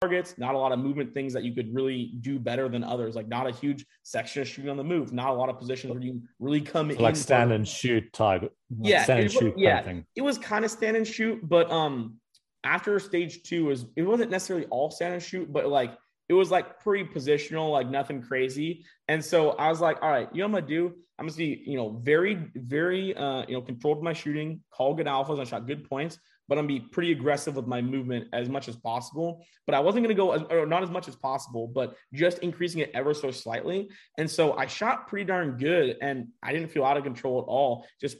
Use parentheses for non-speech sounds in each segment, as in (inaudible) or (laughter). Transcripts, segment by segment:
targets, not a lot of movement things that you could really do better than others. Like not a huge section of shooting on the move, not a lot of positions where you really come so in. Like stand and shoot type. Like yeah, stand and shoot. Yeah, kind of it was kind of stand and shoot, but um, after stage two is it wasn't necessarily all stand and shoot, but like it was like pretty positional, like nothing crazy. And so I was like, all right, you know what I'm gonna do? I'm gonna be, you know, very, very, uh, you know, controlled my shooting, call good alphas. I shot good points, but I'm gonna be pretty aggressive with my movement as much as possible. But I wasn't gonna go, as, or not as much as possible, but just increasing it ever so slightly. And so I shot pretty darn good, and I didn't feel out of control at all. Just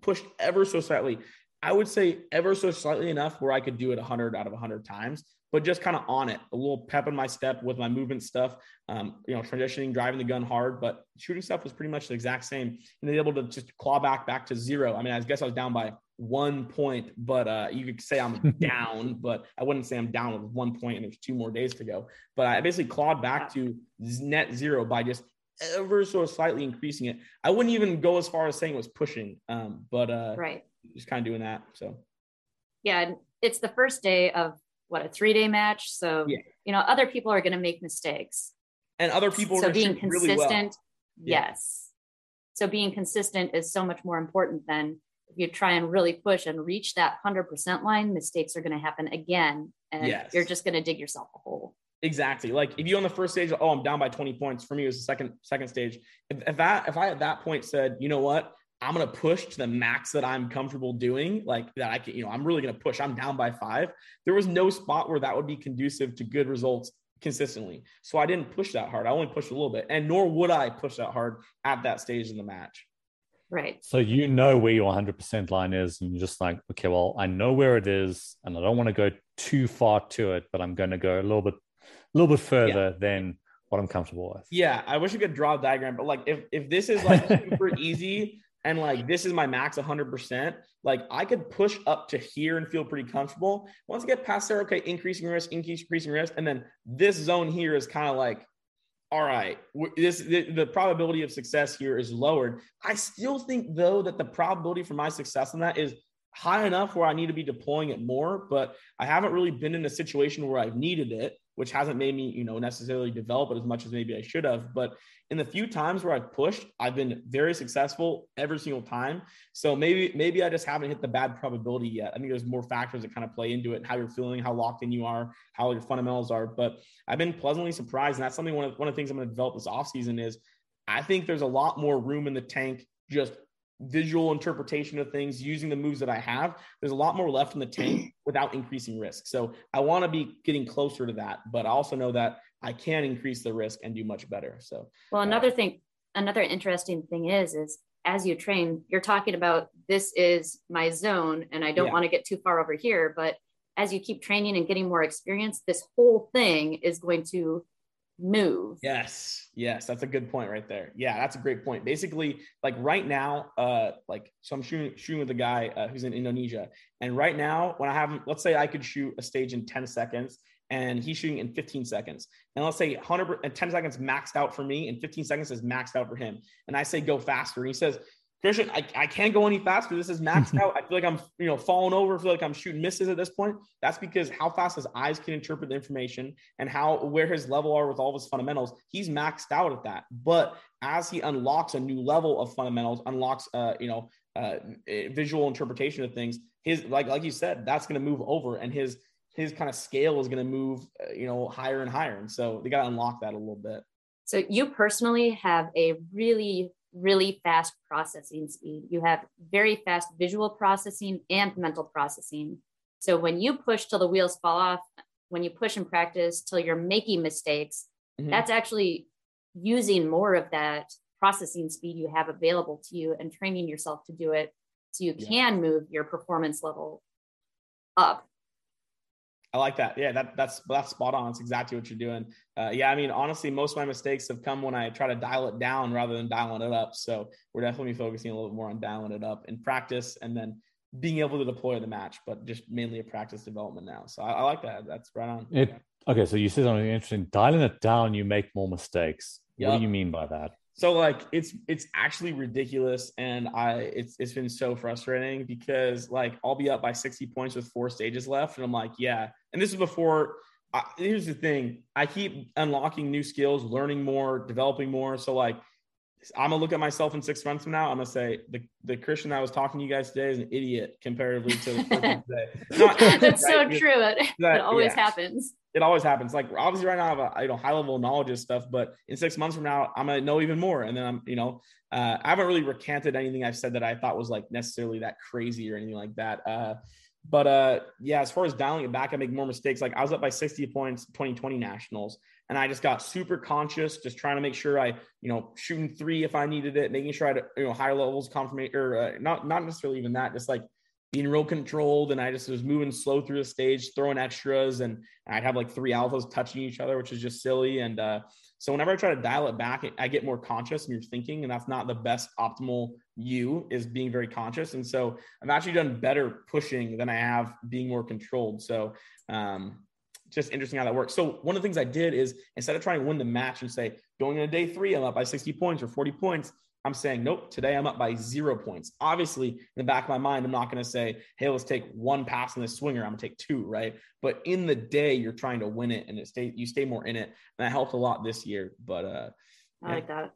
pushed ever so slightly. I would say ever so slightly enough where I could do it 100 out of 100 times but just kind of on it, a little pep in my step with my movement stuff. Um, you know, transitioning, driving the gun hard, but shooting stuff was pretty much the exact same. And then able to just claw back back to zero. I mean, I guess I was down by one point, but uh, you could say I'm (laughs) down, but I wouldn't say I'm down with one point and there's two more days to go. But I basically clawed back to net zero by just ever so slightly increasing it. I wouldn't even go as far as saying it was pushing, um, but uh, right, just kind of doing that. So yeah, it's the first day of what a three day match. So yeah. you know, other people are going to make mistakes, and other people. So being consistent, really well. yes. So being consistent is so much more important than if you try and really push and reach that hundred percent line. Mistakes are going to happen again, and yes. you're just going to dig yourself a hole. Exactly. Like if you on the first stage, oh, I'm down by 20 points. For me, it was the second second stage. If, if that if I at that point said, you know what, I'm going to push to the max that I'm comfortable doing, like that I can, you know, I'm really going to push. I'm down by five. There was no spot where that would be conducive to good results consistently. So I didn't push that hard. I only pushed a little bit, and nor would I push that hard at that stage in the match. Right. So you know where your 100% line is, and you're just like, okay, well, I know where it is, and I don't want to go too far to it, but I'm going to go a little bit, a little bit further yeah. than what I'm comfortable with. Yeah, I wish I could draw a diagram, but like if if this is like (laughs) super easy and like this is my max 100%, like I could push up to here and feel pretty comfortable. Once I get past there, okay, increasing risk, increasing risk, and then this zone here is kind of like, all right, this the, the, probability of success here is lowered. I still think though that the probability for my success in that is high enough where I need to be deploying it more, but I haven't really been in a situation where I've needed it which hasn't made me, you know, necessarily develop it as much as maybe I should have. But in the few times where I've pushed, I've been very successful every single time. So maybe, maybe I just haven't hit the bad probability yet. I think there's more factors that kind of play into it, how you're feeling, how locked in you are, how your fundamentals are. But I've been pleasantly surprised. And that's something one of, one of the things I'm going to develop this offseason is I think there's a lot more room in the tank just visual interpretation of things using the moves that I have, there's a lot more left in the tank (clears throat) without increasing risk. So I want to be getting closer to that, but I also know that I can increase the risk and do much better. So, well, another uh, thing, another interesting thing is, is as you train, you're talking about this is my zone and I don't yeah. want to get too far over here. But as you keep training and getting more experience, this whole thing is going to move. Yes. Yes. That's a good point right there. Yeah. That's a great point. Basically, like right now, uh, like, so I'm shooting, shooting with a guy uh, who's in Indonesia. And right now, when I have, let's say I could shoot a stage in 10 seconds and he's shooting in 15 seconds. And let's say 100 and 10 seconds maxed out for me and 15 seconds is maxed out for him. And I say go faster. And he says, Christian, I, I can't go any faster. This is maxed out. I feel like I'm, you know, falling over. I feel like I'm shooting misses at this point. That's because how fast his eyes can interpret the information and how where his level are with all of his fundamentals. He's maxed out at that. But as he unlocks a new level of fundamentals, unlocks, uh, you know, uh, visual interpretation of things, his like like you said, that's going to move over, and his his kind of scale is going to move, uh, you know, higher and higher. And so they got to unlock that a little bit. So you personally have a really really fast processing speed. You have very fast visual processing and mental processing. So when you push till the wheels fall off, when you push and practice till you're making mistakes, mm-hmm. that's actually using more of that processing speed you have available to you and training yourself to do it so you yeah. can move your performance level up I like that. Yeah, that that's that's spot on. It's exactly what you're doing. Uh, yeah, I mean, honestly, most of my mistakes have come when I try to dial it down rather than dialing it up. So we're definitely focusing a little bit more on dialing it up in practice and then being able to deploy the match, but just mainly a practice development now. So I, I like that. That's right on. It, okay, so you said something interesting. Dialing it down, you make more mistakes. Yep. What do you mean by that? So like it's it's actually ridiculous and I it's it's been so frustrating because like I'll be up by 60 points with four stages left and I'm like, yeah. And this is before I, here's the thing I keep unlocking new skills, learning more, developing more. So, like, I'm gonna look at myself in six months from now. I'm gonna say the, the Christian that was talking to you guys today is an idiot comparatively to the (laughs) today. Not, That's (laughs) right? so true. It, that, it always yeah. happens. It always happens. Like obviously right now I have a you know high level knowledge of stuff, but in six months from now I'm gonna know even more. And then I'm you know uh, I haven't really recanted anything I've said that I thought was like necessarily that crazy or anything like that. Uh, but uh, yeah, as far as dialing it back, I make more mistakes. Like I was up by 60 points 2020 nationals, and I just got super conscious, just trying to make sure I, you know, shooting three if I needed it, making sure I had, you know, higher levels confirmation, or uh, not not necessarily even that, just like being real controlled. And I just was moving slow through the stage, throwing extras, and, I'd have like three alphas touching each other, which is just silly. And uh, so whenever I try to dial it back, I get more conscious and you're thinking, and that's not the best optimal you is being very conscious. And so I've actually done better pushing than I have being more controlled. So um, just interesting how that works. So one of the things I did is instead of trying to win the match and say going into day three, I'm up by 60 points or 40 points, I'm saying, nope, today I'm up by zero points. Obviously, in the back of my mind, I'm not going to say, hey, let's take one pass in this swinger. I'm going to take two, right? But in the day, you're trying to win it and it stay, you stay more in it. And that helped a lot this year. But uh, I like that.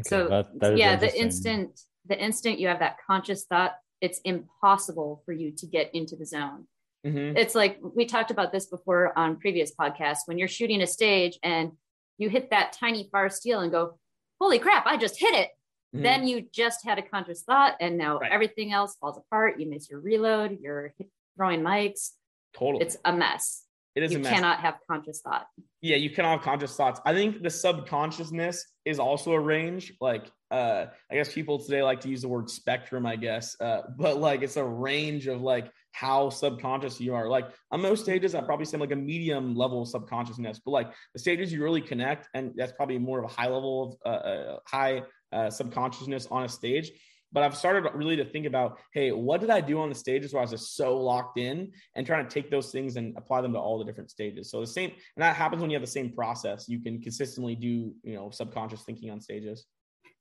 Okay, so, that, that yeah, the instant, the instant you have that conscious thought, it's impossible for you to get into the zone. Mm-hmm. It's like we talked about this before on previous podcasts when you're shooting a stage and you hit that tiny far steel and go, holy crap, I just hit it. Mm-hmm. Then you just had a conscious thought, and now right. everything else falls apart. You miss your reload, you're throwing mikes. Totally. It's a mess. It is you cannot have conscious thought. Yeah, you cannot have conscious thoughts. I think the subconsciousness is also a range. Like, uh, I guess people today like to use the word spectrum, I guess. Uh, but like it's a range of like how subconscious you are. Like on most stages, I probably say like a medium level of subconsciousness, but like the stages you really connect, and that's probably more of a high level of uh, uh, high uh, subconsciousness on a stage. But I've started really to think about, hey, what did I do on the stages where I was just so locked in and trying to take those things and apply them to all the different stages. So the same, and that happens when you have the same process. You can consistently do, you know, subconscious thinking on stages.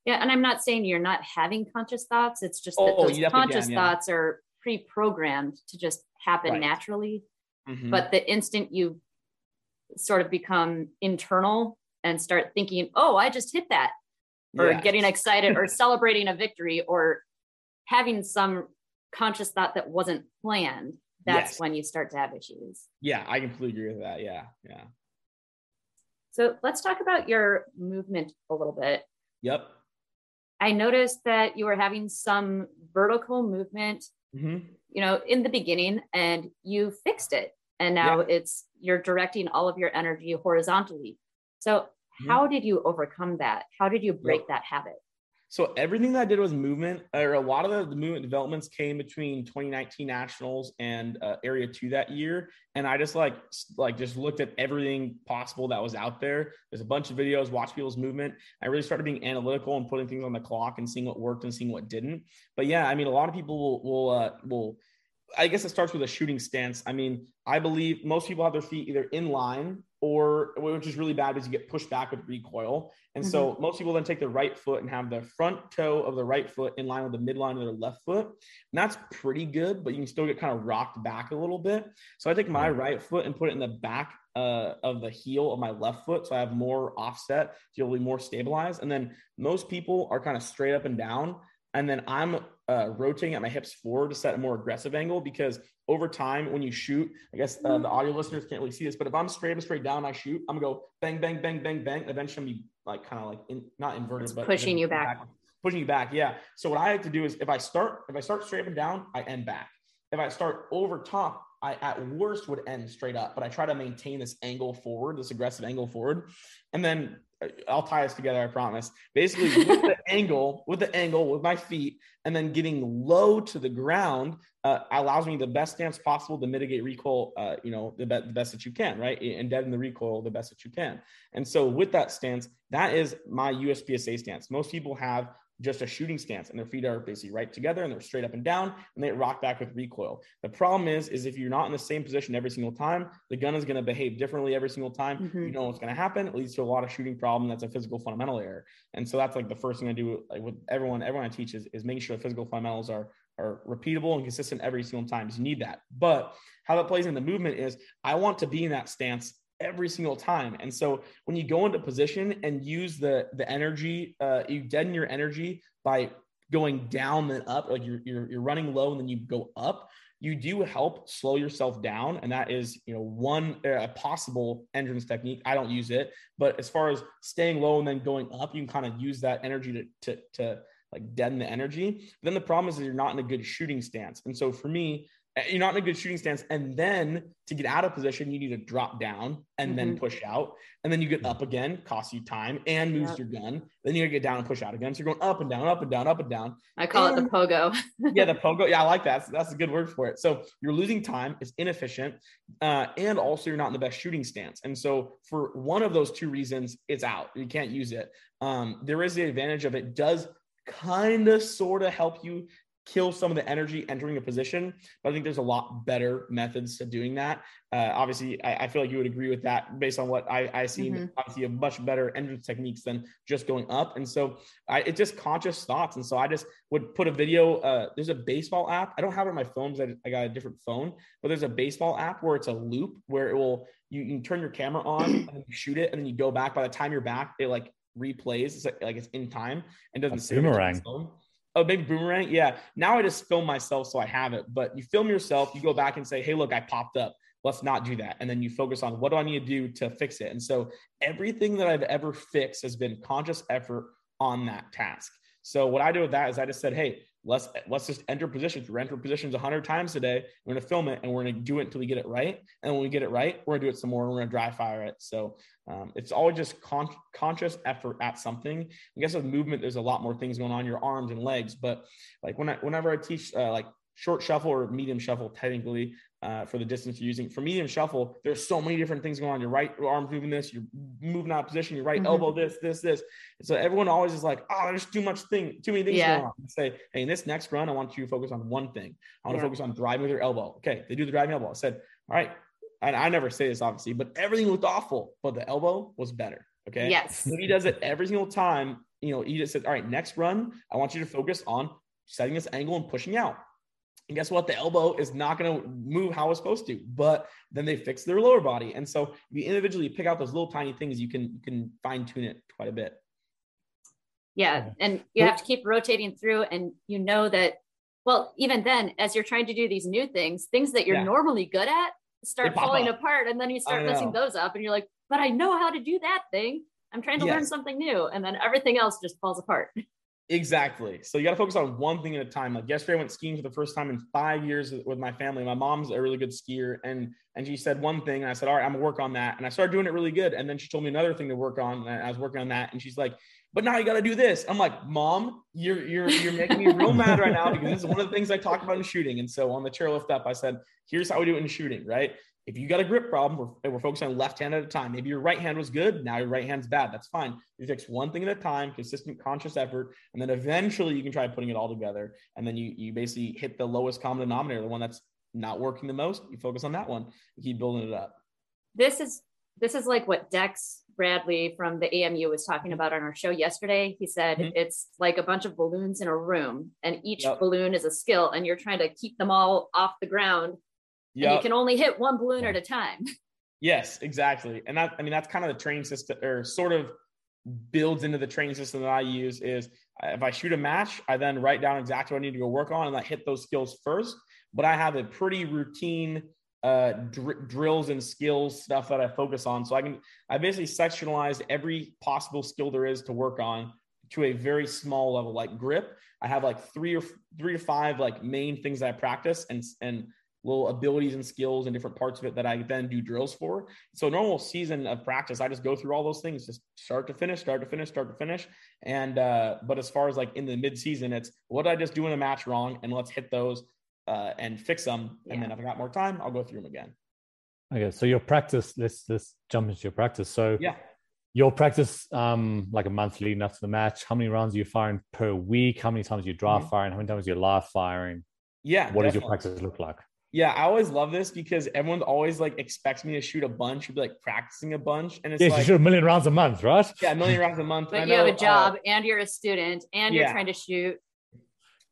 Yeah, and I'm not saying you're not having conscious thoughts. It's just that oh, those conscious can, yeah. thoughts are pre-programmed to just happen right. naturally mm-hmm. but the instant you sort of become internal and start thinking oh i just hit that or getting excited or (laughs) celebrating a victory or having some conscious thought that wasn't planned that's yes. when you start to have issues yeah i completely agree with that yeah yeah so let's talk about your movement a little bit yep i noticed that you were having some vertical movement mm-hmm. you know, in the beginning and you fixed it. And now yeah. it's you're directing all of your energy horizontally. So mm-hmm. how did you overcome that? How did you break yep. that habit? So everything that I did was movement, or a lot of the, the movement developments came between 2019 nationals and uh, area two that year. And I just like, like just looked at everything possible that was out there. There's a bunch of videos, watch people's movement. I really started being analytical and putting things on the clock and seeing what worked and seeing what didn't. But yeah, I mean, a lot of people will, will, uh, will, I guess it starts with a shooting stance. I mean, I believe most people have their feet either in line or which is really bad because you get pushed back with recoil. And mm-hmm. so most people then take their right foot and have the front toe of the right foot in line with the midline of their left foot. And that's pretty good, but you can still get kind of rocked back a little bit. So I take my right foot and put it in the back uh, of the heel of my left foot. So I have more offset to be more stabilized. And then most people are kind of straight up and down. And then I'm uh, rotating at my hips forward to set a more aggressive angle because over time when you shoot, I guess uh, the audio listeners can't really see this, but if I'm straight up straight down, I shoot, I'm gonna go bang, bang, bang, bang, bang. Eventually, I'm be like kind of like in, not inverted, it's but pushing you back. back. Pushing you back, yeah. So what I like to do is if I start if I start straight up and down, I end back. If I start over top, I at worst would end straight up, but I try to maintain this angle forward, this aggressive angle forward. And then I'll tie us together, I promise. Basically, with the (laughs) angle, with the angle, with my feet, and then getting low to the ground uh, allows me the best stance possible to mitigate recoil. Uh, you know, the, be- the best that you can, right? And deaden the recoil the best that you can. And so, with that stance, that is my USPSA stance. Most people have just a shooting stance and their feet are basically right together and they're straight up and down and they rock back with recoil. The problem is, is if you're not in the same position every single time, the gun is going to behave differently every single time. Mm-hmm. You know what's going to happen. It leads to a lot of shooting problem. That's a physical fundamental error. And so that's like the first thing I do like with everyone, everyone I teach is, is making sure the physical fundamentals are are repeatable and consistent every single time. You need that. But how that plays in the movement is I want to be in that stance every single time. And so when you go into position and use the the energy, uh, you deaden your energy by going down then up, like you're, you're you're running low and then you go up. You do help slow yourself down, and that is you know one uh, possible endurance technique. I don't use it, but as far as staying low and then going up, you can kind of use that energy to to to like deaden the energy. But then the problem is that you're not in a good shooting stance. And so for me, you're not in a good shooting stance. And then to get out of position, you need to drop down and mm-hmm. then push out. And then you get up again, costs you time and moves yep. your gun. Then you get down and push out again. So you're going up and down, up and down, up and down. I call and, it the pogo. yeah, the (laughs) pogo. Yeah, I like that. That's, that's, a good word for it. So you're losing time. It's inefficient. Uh, and also you're not in the best shooting stance. And so for one of those two reasons, it's out. You can't use it. Um, there is the advantage of it does kind of sort of help you kill some of the energy entering a position. But I think there's a lot better methods to doing that. Uh, obviously, I, I, feel like you would agree with that based on what I, I see. Mm-hmm. Obviously, a much better entrance techniques than just going up. And so I, it's just conscious thoughts. And so I just would put a video. Uh, there's a baseball app. I don't have it on my phone because I, I, got a different phone, but there's a baseball app where it's a loop where it will, you, you can turn your camera on and you shoot it and then you go back. By the time you're back, it like replays. It's like, like it's in time and doesn't save boomerang. Oh, maybe boomerang. Yeah. Now I just film myself so I have it. But you film yourself, you go back and say, hey, look, I popped up. Let's not do that. And then you focus on what do I need to do to fix it. And so everything that I've ever fixed has been conscious effort on that task. So what I do with that is I just said, hey, let's let's just enter positions. We're entering positions 100 times today. We're going to film it and we're going to do it until we get it right. And when we get it right, we're going to do it some more. and We're going to dry fire it. So um, it's always just con- conscious effort at something. I guess with movement, there's a lot more things going on your arms and legs. But like when I, whenever I teach uh, like short shuffle or medium shuffle, technically, uh, for the distance you're using. For medium shuffle, there's so many different things going on. Your right arm's moving this, you're moving out of position, your right mm-hmm. elbow this, this, this. And so everyone always is like, oh, there's too much thing, too many things yeah. going on. And say, hey, in this next run, I want you to focus on one thing. I want yeah. to focus on driving with your elbow. Okay, they do the driving elbow. I said, all right, and I never say this obviously, but everything looked awful, but the elbow was better. Okay. Yes. So he does it every single time. You know, he just said, all right, next run, I want you to focus on setting this angle and pushing out. And guess what? The elbow is not going to move how it's supposed to, but then they fix their lower body. And so if you individually pick out those little tiny things, you can you can fine tune it quite a bit. Yeah. And you have to keep rotating through and you know that, well, even then, as you're trying to do these new things, things that you're yeah. normally good at start falling up. apart. And then you start messing those up and you're like, but I know how to do that thing. I'm trying to yes. learn something new. And then everything else just falls apart. Exactly. So you got to focus on one thing at a time. Like yesterday, I went skiing for the first time in five years with my family. My mom's a really good skier, and and she said one thing, and I said, "All right, I'm gonna work on that." And I started doing it really good. And then she told me another thing to work on, and I was working on that. And she's like, "But now you got to do this." I'm like, "Mom, you're you're you're making me real mad right now because this is one of the things I talk about in shooting." And so on the chairlift up, I said, "Here's how we do it in shooting, right? If you got a grip problem, we're, we're focusing on left hand at a time. Maybe your right hand was good. Now your right hand's bad. That's fine. You fix one thing at a time, consistent conscious effort. And then eventually you can try putting it all together. And then you, you basically hit the lowest common denominator, the one that's not working the most. You focus on that one. You keep building it up. This is, this is like what Dex Bradley from the AMU was talking about on our show yesterday. He said mm-hmm. it's like a bunch of balloons in a room, and each yep. balloon is a skill, and you're trying to keep them all off the ground Yep. And you can only hit one balloon at a time. (laughs) Yes, exactly. And that, I mean, that's kind of the training system or sort of builds into the training system that I use is if I shoot a match, I then write down exactly what I need to go work on and I hit those skills first. But I have a pretty routine uh, dr- drills and skills stuff that I focus on. So I can, I basically sectionalized every possible skill there is to work on to a very small level, like grip. I have like three or three to five like main things that I practice and, and little abilities and skills and different parts of it that I then do drills for. So normal season of practice, I just go through all those things, just start to finish, start to finish, start to finish. And uh, but as far as like in the mid season, it's what did I just do in a match wrong, and let's hit those uh, and fix them. Yeah. And then if I got more time, I'll go through them again. Okay, so your practice. Let's let's jump into your practice. So yeah. Your practice, um, like a month leading up to the match. How many rounds are you firing per week? How many times are you draft mm-hmm. firing? How many times are you live firing? Yeah. What definitely. does your practice look like? Yeah, I always love this because everyone always like expects me to shoot a bunch, be like practicing a bunch, and it's yeah, like you shoot a million rounds a month, right? Yeah, a million rounds a month. But you know, have a job uh, and you're a student and you're trying to shoot.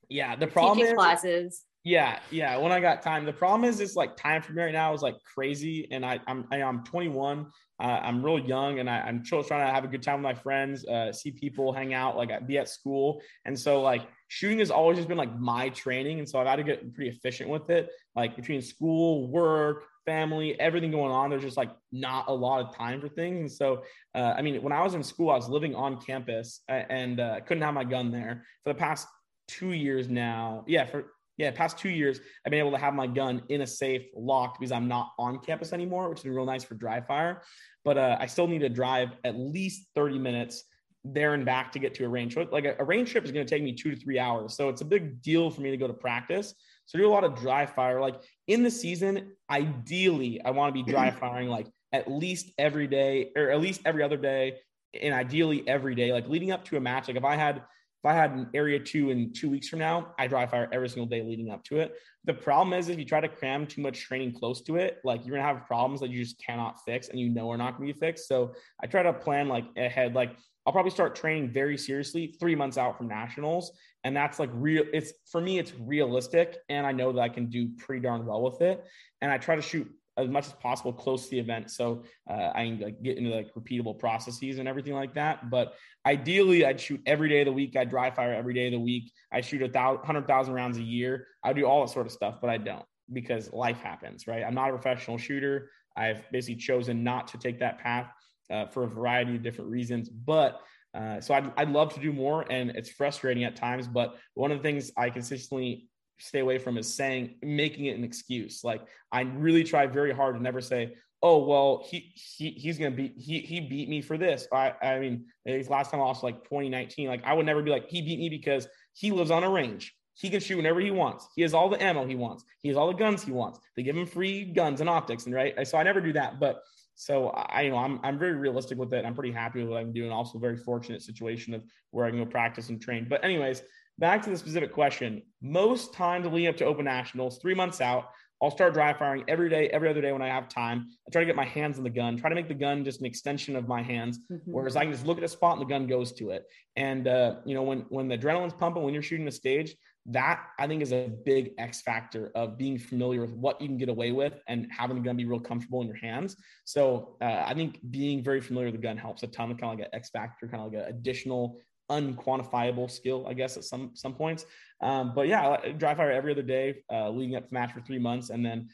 Yeah, the problem is classes. yeah, yeah. When I got time, the problem is, it's like time for me right now is like crazy, and I, I'm I, I'm 21. Uh, I'm real young, and I, I'm still trying to have a good time with my friends, uh, see people, hang out, like be at school, and so like shooting has always just been like my training, and so I've had to get pretty efficient with it. Like between school, work, family, everything going on, there's just like not a lot of time for things, and so uh, I mean, when I was in school, I was living on campus and uh, couldn't have my gun there for the past two years now. Yeah, for yeah, past two years, I've been able to have my gun in a safe locked because I'm not on campus anymore, which been real nice for dry fire. But uh, I still need to drive at least 30 minutes there and back to get to a range. So like a, a range trip is going to take me two to three hours. So it's a big deal for me to go to practice. So I do a lot of dry fire. Like in the season, ideally, I want to be dry (clears throat) firing like at least every day or at least every other day and ideally every day, like leading up to a match. Like if I had if I had an area two in two weeks from now, I dry fire every single day leading up to it. The problem is if you try to cram too much training close to it, like you're gonna have problems that you just cannot fix and you know are not gonna be fixed. So I try to plan like ahead, like I'll probably start training very seriously three months out from nationals. And that's like real. It's for me, it's realistic. And I know that I can do pretty darn well with it. And I try to shoot as much as possible close to the event so uh, i can like get into like repeatable processes and everything like that but ideally i'd shoot every day of the week i dry fire every day of the week i shoot a thousand hundred thousand rounds a year i do all that sort of stuff but i don't because life happens right i'm not a professional shooter i've basically chosen not to take that path uh, for a variety of different reasons but uh, so I'd, I'd love to do more and it's frustrating at times but one of the things i consistently stay away from is saying making it an excuse. Like I really try very hard to never say, "Oh, well, he he he's gonna beat he he beat me for this." I I mean, his last time I lost like 2019. Like I would never be like he beat me because he lives on a range. He can shoot whenever he wants. He has all the ammo he wants. He has all the guns he wants. They give him free guns and optics, and right. So I never do that, but. So I, you know, I'm I'm very realistic with it. I'm pretty happy with what I'm doing. Also, very fortunate situation of where I can go practice and train. But anyways, back to the specific question. Most times leading up to Open Nationals, three months out, I'll start dry firing every day, every other day when I have time. I try to get my hands on the gun, try to make the gun just an extension of my hands, mm-hmm. whereas I can just look at a spot and the gun goes to it. And uh, you know, when when the adrenaline's pumping, when you're shooting a stage, that I think is a big X factor of being familiar with what you can get away with and having the gun be real comfortable in your hands. So uh, I think being very familiar with the gun helps a ton. Kind of like an X factor, kind of like an additional unquantifiable skill, I guess, at some some points. Um, but yeah, dry fire every other day, uh, leading up to match for three months, and then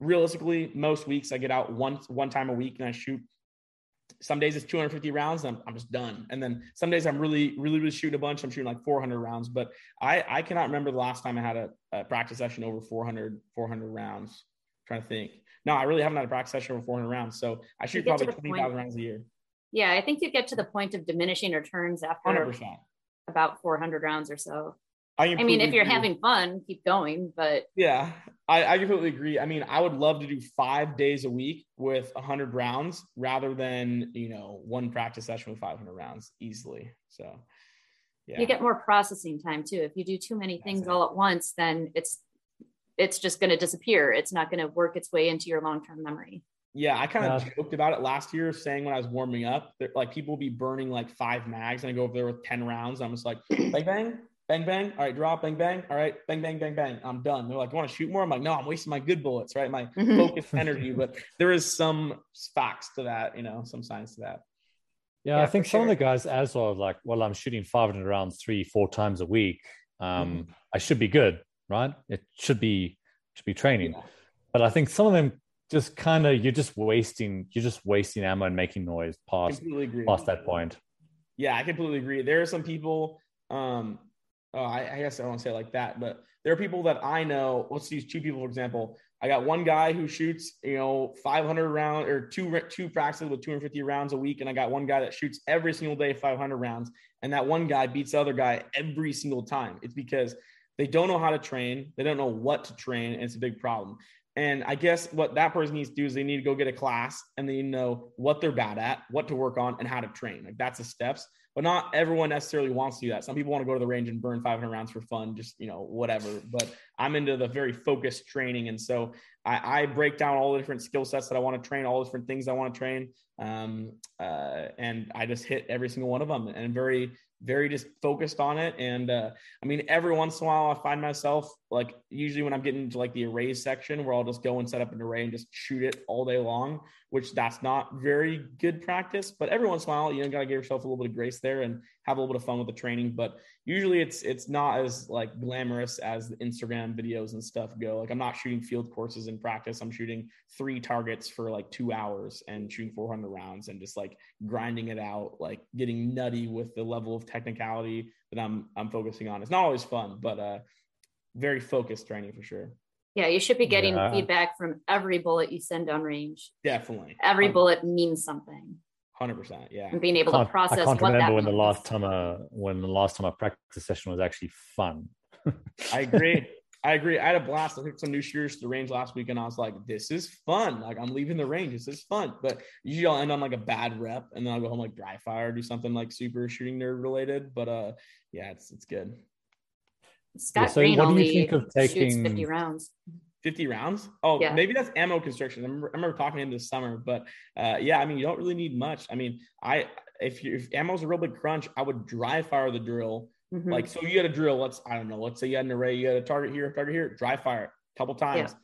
realistically, most weeks I get out one one time a week and I shoot. Some days it's 250 rounds, and I'm, I'm just done. And then some days I'm really, really, really shooting a bunch. I'm shooting like 400 rounds, but I I cannot remember the last time I had a, a practice session over 400 400 rounds. I'm trying to think. No, I really haven't had a practice session over 400 rounds. So I shoot probably 20,000 rounds a year. Yeah, I think you get to the point of diminishing returns after 100%. about 400 rounds or so. I, I mean, if you're agree. having fun, keep going. But yeah, I, I completely agree. I mean, I would love to do five days a week with 100 rounds rather than you know one practice session with 500 rounds easily. So yeah. you get more processing time too. If you do too many things all at once, then it's it's just going to disappear. It's not going to work its way into your long term memory. Yeah, I kind of joked about it last year, saying when I was warming up, like people will be burning like five mags, and I go over there with ten rounds. I'm just like, (clears throat) bang bang, bang bang. All right, drop, bang bang. All right, bang bang bang bang. I'm done. They're like, want to shoot more? I'm like, no, I'm wasting my good bullets, right? My (laughs) focused energy. But there is some facts to that, you know, some science to that. Yeah, yeah I think some sure. of the guys as well, like, well, I'm shooting 500 rounds three, four times a week. Um, mm-hmm. I should be good, right? It should be should be training. Yeah. But I think some of them just kind of you're just wasting you're just wasting ammo and making noise past past that point. Yeah, I completely agree. There are some people. Um, oh, I, I guess I don't say like that, but there are people that I know. Let's use two people for example. I got one guy who shoots, you know, 500 round or two two practices with 250 rounds a week, and I got one guy that shoots every single day 500 rounds, and that one guy beats the other guy every single time. It's because they don't know how to train, they don't know what to train, and it's a big problem. And I guess what that person needs to do is they need to go get a class and they know what they're bad at, what to work on, and how to train. Like that's the steps. But not everyone necessarily wants to do that. Some people want to go to the range and burn 500 rounds for fun, just you know whatever. But I'm into the very focused training, and so I, I break down all the different skill sets that I want to train, all the different things I want to train, um, uh, and I just hit every single one of them. And I'm very very just focused on it. And uh, I mean, every once in a while, I find myself like usually when I'm getting into like the arrays section where I'll just go and set up an array and just shoot it all day long, which that's not very good practice. But every once in a while, you know, got to give yourself a little bit of grace there and have a little bit of fun with the training. But usually it's it's not as like glamorous as the Instagram videos and stuff go. Like I'm not shooting field courses in practice. I'm shooting three targets for like two hours and shooting 400 rounds and just like grinding it out, like getting nutty with the level of technicality that I'm I'm focusing on. It's not always fun, but uh very focused training for sure. Yeah, you should be getting yeah. feedback from every bullet you send down range. Definitely. Every bullet means something. Hundred percent, yeah. And being able to process. I can't remember when means. the last time a when the last time a practice session was actually fun. (laughs) I agree. I agree. I had a blast. I took some new shooters to the range last week, and I was like, "This is fun. Like, I'm leaving the range. This is fun." But usually, I'll end on like a bad rep, and then I'll go home like dry fire, do something like super shooting nerd related. But uh, yeah, it's it's good. Scott yeah, so Green what do you think of taking 50 rounds? 50 rounds? Oh, yeah. maybe that's ammo constriction. I remember, I remember talking to him this summer, but uh, yeah, I mean, you don't really need much. I mean, I if you if ammo's a real big crunch, I would dry fire the drill. Mm-hmm. Like, so you had a drill. Let's I don't know. Let's say you had an array. You had a target here, target here. Dry fire a couple times yeah.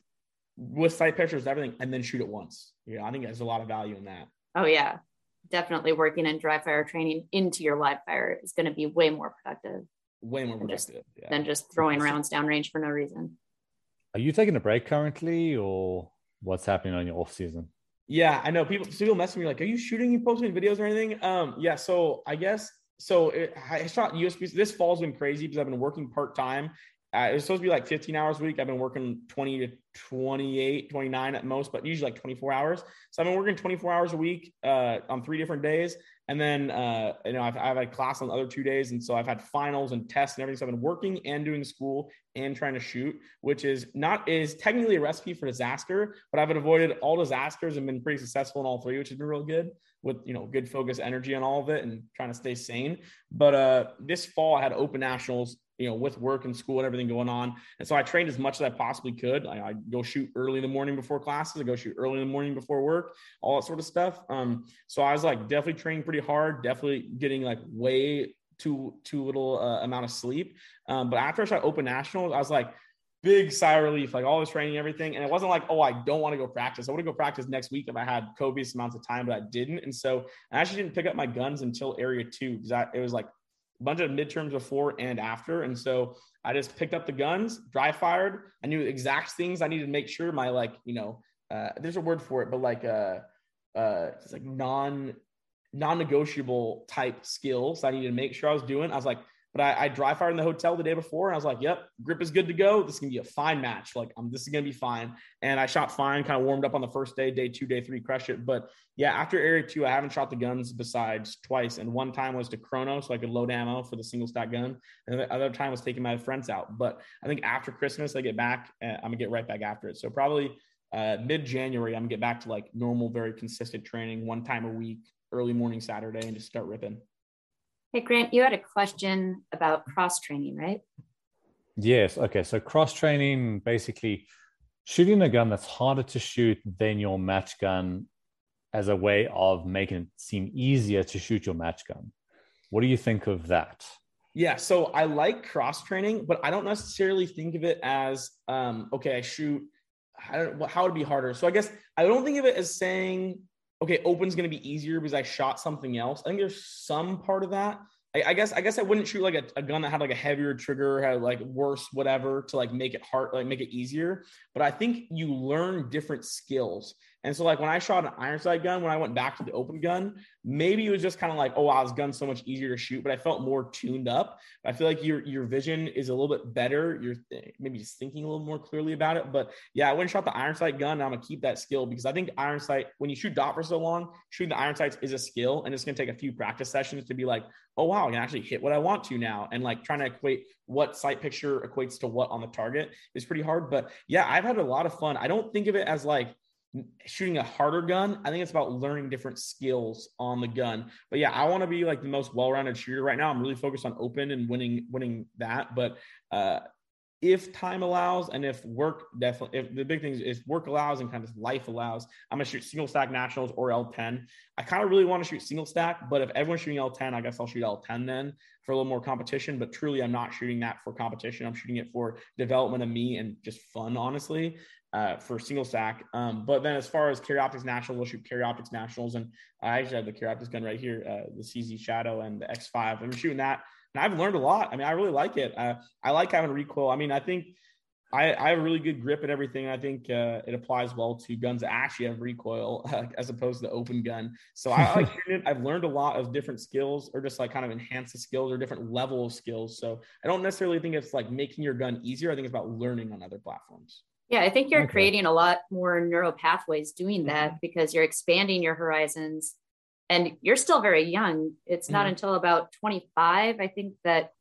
with sight pictures, everything, and then shoot it once. Yeah, I think there's a lot of value in that. Oh yeah, definitely working in dry fire training into your live fire is going to be way more productive way more productive just, yeah. than just throwing rounds downrange for no reason. Are you taking a break currently, or what's happening on your off season? Yeah, I know people. People message me like, "Are you shooting? You posting videos or anything?" Um, yeah. So I guess so. It, I shot USB. This fall's been crazy because I've been working part time. Uh, it was supposed to be like 15 hours a week. I've been working 20 to 28, 29 at most, but usually like 24 hours. So I've been working 24 hours a week uh, on three different days. And then, uh, you know, I've, I've had class on the other two days. And so I've had finals and tests and everything. So I've been working and doing school and trying to shoot, which is not, is technically a recipe for disaster, but I've avoided all disasters and been pretty successful in all three, which has been real good with, you know, good focus energy on all of it and trying to stay sane. But uh, this fall I had open nationals you know, with work and school and everything going on. And so I trained as much as I possibly could. I, I go shoot early in the morning before classes. I go shoot early in the morning before work, all that sort of stuff. Um, so I was like definitely training pretty hard, definitely getting like way too too little uh, amount of sleep. Um, but after I shot Open Nationals, I was like big sigh relief, like all this training, everything. And it wasn't like, oh, I don't want to go practice. I want to go practice next week if I had copious amounts of time, but I didn't. And so I actually didn't pick up my guns until area two because it was like bunch of midterms before and after. And so I just picked up the guns, dry fired. I knew exact things I needed to make sure my like, you know, uh, there's a word for it, but like uh uh it's like non non-negotiable type skills I needed to make sure I was doing. I was like, but I, I dry fired in the hotel the day before, and I was like, "Yep, grip is good to go. This is gonna be a fine match. Like, I'm, this is gonna be fine." And I shot fine, kind of warmed up on the first day, day two, day three, crushed it. But yeah, after area two, I haven't shot the guns besides twice, and one time was to chrono, so I could load ammo for the single stack gun, and the other time was taking my friends out. But I think after Christmas, I get back, uh, I'm gonna get right back after it. So probably uh, mid January, I'm gonna get back to like normal, very consistent training, one time a week, early morning Saturday, and just start ripping. Hey, Grant, you had a question about cross training, right? Yes. Okay. So, cross training basically shooting a gun that's harder to shoot than your match gun as a way of making it seem easier to shoot your match gun. What do you think of that? Yeah, so I like cross training, but I don't necessarily think of it as um, okay, I shoot. I don't how would it be harder. So I guess I don't think of it as saying okay, open's going to be easier because I shot something else. I think there's some part of that. I, I guess I guess I wouldn't shoot like a, a, gun that had like a heavier trigger, had like worse whatever to like make it hard, like make it easier. But I think you learn different skills. And so, like when I shot an iron sight gun, when I went back to the open gun, maybe it was just kind of like, oh, wow, this gun's so much easier to shoot, but I felt more tuned up. I feel like your your vision is a little bit better. You're eh, maybe just thinking a little more clearly about it. But yeah, I went and shot the iron sight gun. I'm gonna keep that skill because I think iron sight, when you shoot dot for so long, shooting the iron sights is a skill, and it's gonna take a few practice sessions to be like, oh wow, I can actually hit what I want to now, and like trying to equate what sight picture equates to what on the target is pretty hard. But yeah, I've had a lot of fun. I don't think of it as like shooting a harder gun. I think it's about learning different skills on the gun. But yeah, I want to be like the most well-rounded shooter right now. I'm really focused on open and winning winning that. But uh, if time allows and if work definitely if the big thing is if work allows and kind of life allows i'm gonna shoot single stack nationals or l10 i kind of really want to shoot single stack but if everyone's shooting l10 i guess i'll shoot l10 then for a little more competition but truly i'm not shooting that for competition i'm shooting it for development of me and just fun honestly uh, for single stack um, but then as far as carry optics national we'll shoot carry optics nationals and i actually have the carry optics gun right here uh, the cz shadow and the x5 i'm shooting that and I've learned a lot. I mean, I really like it. Uh, I like having recoil. I mean, I think I, I have a really good grip and everything. I think uh, it applies well to guns that actually have recoil (laughs) uh, as opposed to open gun. So I like (laughs) it. I've learned a lot of different skills or just like kind of enhance the skills or different level of skills. So I don't necessarily think it's like making your gun easier. I think it's about learning on other platforms. Yeah, I think you're okay. creating a lot more neural pathways doing that mm-hmm. because you're expanding your horizons and you're still very young. It's not mm-hmm. until about 25, I think, that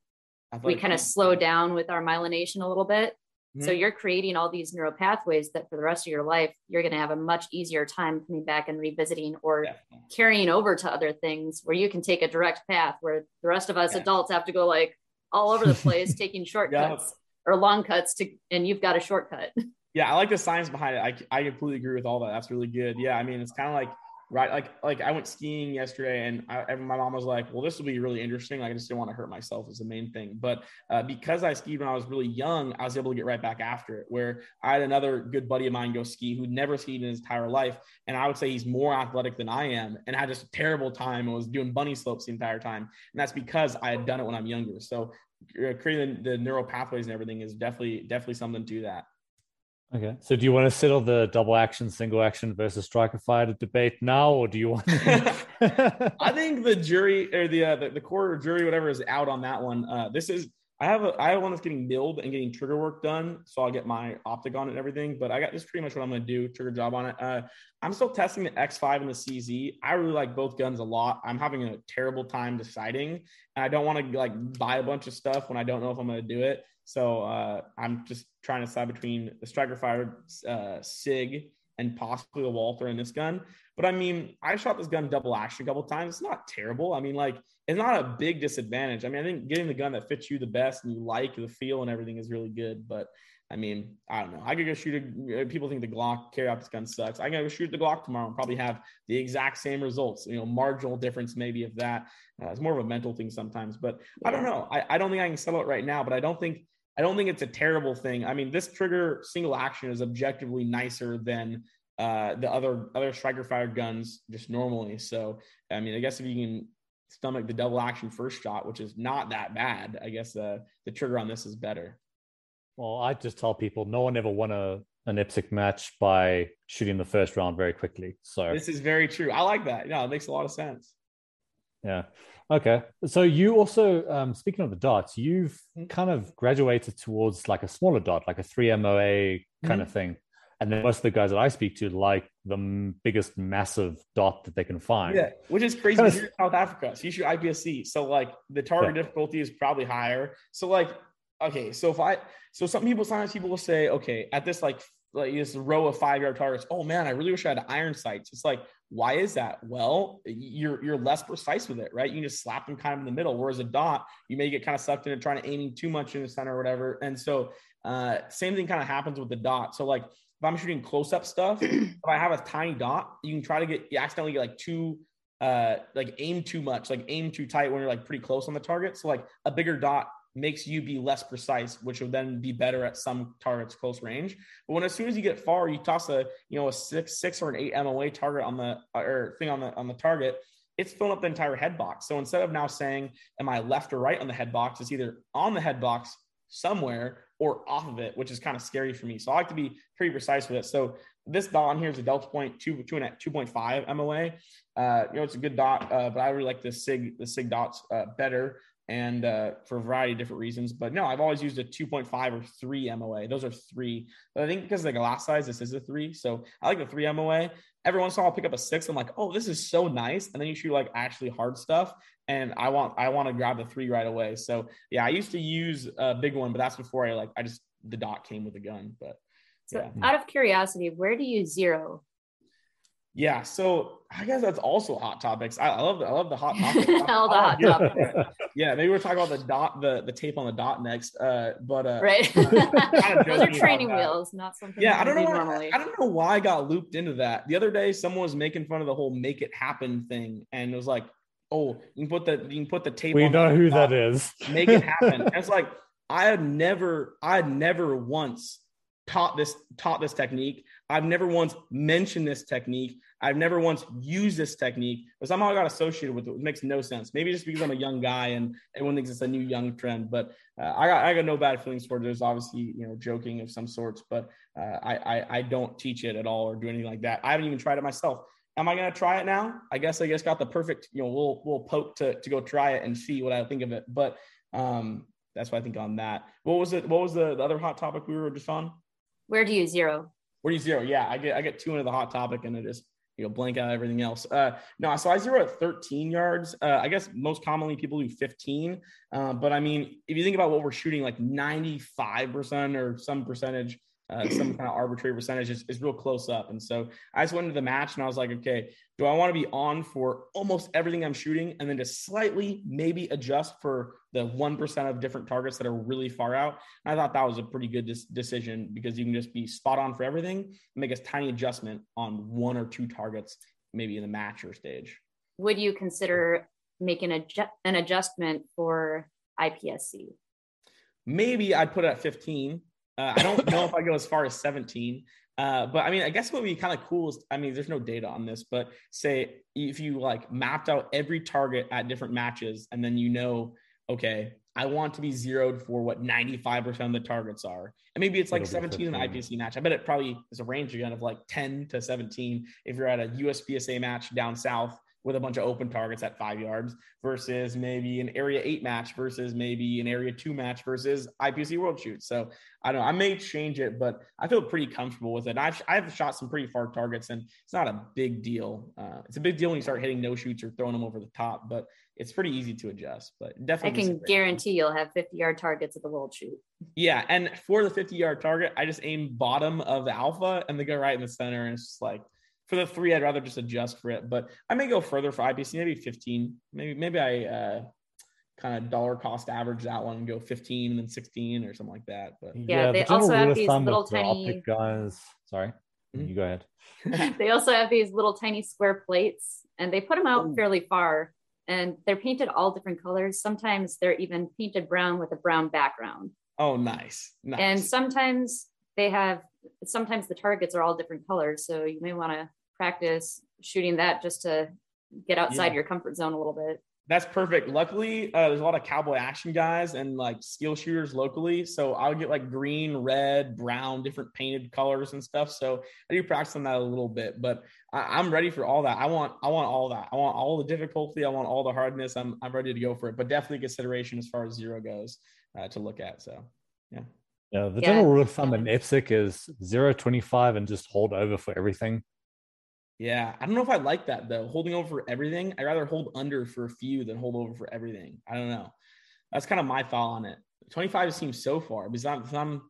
we kind of slow down with our myelination a little bit. Mm-hmm. So you're creating all these neural pathways that for the rest of your life, you're going to have a much easier time coming back and revisiting or yeah. carrying over to other things where you can take a direct path where the rest of us yeah. adults have to go like all over the place, taking (laughs) shortcuts yeah. or long cuts to, and you've got a shortcut. (laughs) Yeah. I like the science behind it. I, I completely agree with all that. That's really good. Yeah. I mean, it's kind of like, right? Like like I went skiing yesterday, and I, my mom was like, "Well, this will be really interesting." Like, I just didn't want to hurt myself is the main thing. But uh, because I skied when I was really young, I was able to get right back after it. Where I had another good buddy of mine go ski who never skied in his entire life, and I would say he's more athletic than I am, and had just a terrible time and was doing bunny slopes the entire time. And that's because I had done it when I'm younger. So uh, creating the, the neural pathways and everything is definitely definitely something to that. Okay. So do you want to settle the double action, single action versus striker fired debate now, or do you want? To- (laughs) I think the jury or the, uh, the the court or jury, whatever, is out on that one. Uh, this is I have a I have one that's getting milled and getting trigger work done, so I'll get my optic on it and everything. But I got this pretty much what I'm going to do. Trigger job on it. Uh, I'm still testing the X5 and the CZ. I really like both guns a lot. I'm having a terrible time deciding, and I don't want to like buy a bunch of stuff when I don't know if I'm going to do it. So uh, I'm just trying to decide between the striker fire uh, Sig and possibly a Walther in this gun. But I mean, I shot this gun double action a couple times. It's not terrible. I mean, like it's not a big disadvantage. I mean, I think getting the gun that fits you the best and you like the feel and everything is really good. But I mean, I don't know. I could go shoot a. People think the Glock carry out this gun sucks. I gotta go shoot the Glock tomorrow and probably have the exact same results. You know, marginal difference maybe of that. Uh, it's more of a mental thing sometimes. But I don't know. I, I don't think I can settle it right now. But I don't think I don't think it's a terrible thing. I mean, this trigger single action is objectively nicer than uh, the other other striker fired guns just normally. So, I mean, I guess if you can stomach the double action first shot, which is not that bad, I guess uh, the trigger on this is better. Well, I just tell people no one ever won a an IPSC match by shooting the first round very quickly. So this is very true. I like that. Yeah, it makes a lot of sense. Yeah. Okay. So you also, um, speaking of the dots, you've mm-hmm. kind of graduated towards like a smaller dot, like a three MOA kind mm-hmm. of thing. And then most of the guys that I speak to like the biggest massive dot that they can find. Yeah, which is crazy. Kind of, South Africa, so you shoot IPSC. So like the target yeah. difficulty is probably higher. So like, okay, so if I, so some people, sometimes people will say, okay, at this like like this row of five yard targets. Oh man, I really wish I had iron sights. It's like, why is that? Well, you're you're less precise with it, right? You can just slap them kind of in the middle. Whereas a dot, you may get kind of sucked into trying to aiming too much in the center or whatever. And so uh, same thing kind of happens with the dot. So like if I'm shooting close up stuff, (clears throat) if I have a tiny dot, you can try to get you accidentally get like too uh like aim too much, like aim too tight when you're like pretty close on the target. So like a bigger dot makes you be less precise, which will then be better at some targets close range. But when as soon as you get far, you toss a you know a six six or an eight MOA target on the or thing on the on the target, it's filling up the entire head box. So instead of now saying, am I left or right on the head box, it's either on the head box somewhere or off of it, which is kind of scary for me. So I like to be pretty precise with it. So this dot on here is a delta point two, two and 2.5 MOA. Uh, you know, it's a good dot, uh, but I really like the SIG, the SIG dots uh, better and uh, for a variety of different reasons. But no, I've always used a 2.5 or 3 MOA. Those are three. But I think because of the glass size, this is a three. So I like the 3 MOA. Every once in a while, I'll pick up a six. I'm like, oh, this is so nice. And then you shoot like actually hard stuff. And I want I want to grab the three right away. So yeah, I used to use a big one, but that's before I like I just the dot came with the gun. But so yeah. out of curiosity, where do you zero? Yeah, so I guess that's also hot topics. I, I love the, I love the hot (laughs) topics. All the hot topics. Yeah, maybe we'll talk about the dot the the tape on the dot next. Uh, but uh, (laughs) right, those are training wheels, not something. Yeah, I don't know. Normally. I, I don't know why I got looped into that. The other day, someone was making fun of the whole "make it happen" thing, and it was like, "Oh, you can put the you can put the tape." We know who that is. Make it happen. and (laughs) it's like I had never, I had never once taught this taught this technique. I've never once mentioned this technique. I've never once used this technique, but somehow I got associated with it. It makes no sense. Maybe just because I'm a young guy and everyone thinks it's a new young trend. But uh, I got I got no bad feelings for it. There's obviously you know joking of some sorts, but uh, I, I I don't teach it at all or do anything like that. I haven't even tried it myself. Am I going to try it now? I guess I just got the perfect you know little little poke to to go try it and see what I think of it. But um, that's what I think on that. What was it? What was the, the other hot topic we were just on? Where do you zero? Where do you zero? Yeah, I get I get two into the hot topic and it is you know blank out everything else. Uh, no, so I zero at 13 yards. Uh, I guess most commonly people do 15, uh, but I mean if you think about what we're shooting, like 95 percent or some percentage uh, some kind of arbitrary percentage is, is real close up. And so I just went into the match and I was like, okay, do I want to be on for almost everything I'm shooting and then just slightly maybe adjust for the 1% of different targets that are really far out? And I thought that was a pretty good dis- decision because you can just be spot on for everything, make a tiny adjustment on one or two targets, maybe in the match or stage. Would you consider making a, an adjustment for IPSC? Maybe I'd put it at 15 uh, I don't know if I go as far as 17. Uh, but I mean, I guess what would be kind of cool is, I mean, there's no data on this, but say if you like mapped out every target at different matches, and then you know, okay, I want to be zeroed for what 95% of the targets are. And maybe it's like 17 in an IPSC match. I bet it probably is a range again of like 10 to 17 if you're at a USPSA match down south with a bunch of open targets at five yards versus maybe an area eight match versus maybe an area two match versus IPSC world shoot. So I don't know. I may change it, but I feel pretty comfortable with it. I've, I've shot some pretty far targets and it's not a big deal. Uh, it's a big deal when you start hitting no shoots or throwing them over the top, but it's pretty easy to adjust. But definitely, I can guarantee you'll have 50 yard targets at the world shoot. Yeah. And for the 50 yard target, I just aim bottom of the alpha and they go right in the center. And it's just like, for the three, I'd rather just adjust for it. But I may go further for IPSC, maybe 15. Maybe maybe I uh, kind of dollar cost average that one and go 15 and then 16 or something like that. But yeah, yeah they the also have these little tiny guys. Sorry, mm-hmm. you go ahead. (laughs) (laughs) they also have these little tiny square plates, and they put them out Ooh. fairly far. And they're painted all different colors. Sometimes they're even painted brown with a brown background. Oh, nice. nice. And sometimes they have sometimes the targets are all different colors. So you may want to practice shooting that just to get outside yeah. your comfort zone a little bit. That's perfect. Luckily, uh, there's a lot of cowboy action guys and like skill shooters locally. So I'll get like green, red, brown, different painted colors and stuff. So I do practice on that a little bit, but I, am ready for all that. I want, I want all that. I want all the difficulty. I want all the hardness. I'm, I'm ready to go for it. But definitely consideration as far as zero goes uh, to look at. So yeah. Yeah, the general rule of thumb in IPSC is 0, 25 and just hold over for everything. Yeah, I don't know if I like that though. Holding over for everything, I'd rather hold under for a few than hold over for everything. I don't know. That's kind of my thought on it. 25 seems so far because I'm, I'm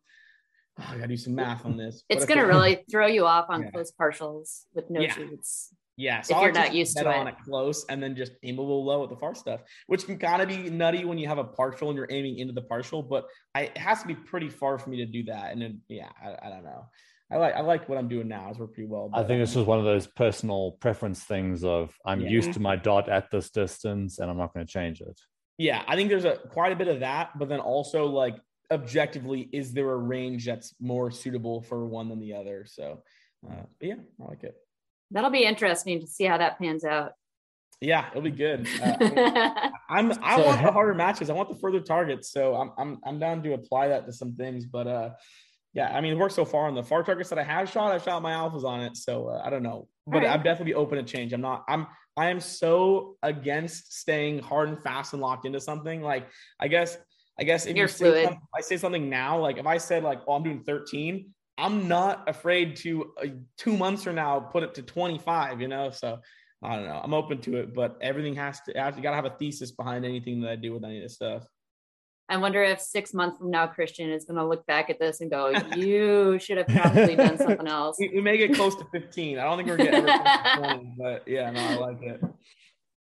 oh, I gotta do some math on this. It's gonna really throw you off on (laughs) yeah. close partials with no yeah. shoots. Yeah, so if you're not used to it. on it close and then just aim a little low at the far stuff, which can kind of be nutty when you have a partial and you're aiming into the partial. But I, it has to be pretty far for me to do that. And then, yeah, I, I don't know. I like I like what I'm doing now. It's worked pretty well. But, I think this is one of those personal preference things of I'm yeah. used to my dot at this distance and I'm not going to change it. Yeah, I think there's a quite a bit of that, but then also like objectively, is there a range that's more suitable for one than the other? So, uh, yeah, I like it that'll be interesting to see how that pans out. Yeah, it'll be good. Uh, (laughs) I'm I want the harder matches. I want the further targets. So I'm I'm I'm down to apply that to some things. But uh, yeah, I mean, it worked so far on the far targets that I have shot. I shot my alphas on it. So uh, I don't know, but right. I'm definitely open to change. I'm not. I'm I am so against staying hard and fast and locked into something. Like I guess I guess if You're you say I say something now, like if I said like, oh, I'm doing 13, I'm not afraid to uh, two months from now put it to 25, you know? So I don't know. I'm open to it, but everything has to, I have to, gotta have a thesis behind anything that I do with any of this stuff. I wonder if six months from now, Christian is going to look back at this and go, "You should have probably done something else." We, we, may get close to 15. I don't think we're getting to 20, but yeah, no, I like it.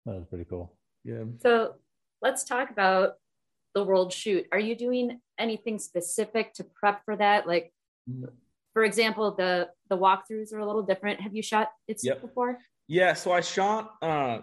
That was pretty cool. Yeah. So let's talk about the world shoot. Are you doing anything specific to prep for that? Like, for example, the the walkthroughs are a little different. Have you shot it yep. before? Yeah, so I shot uh,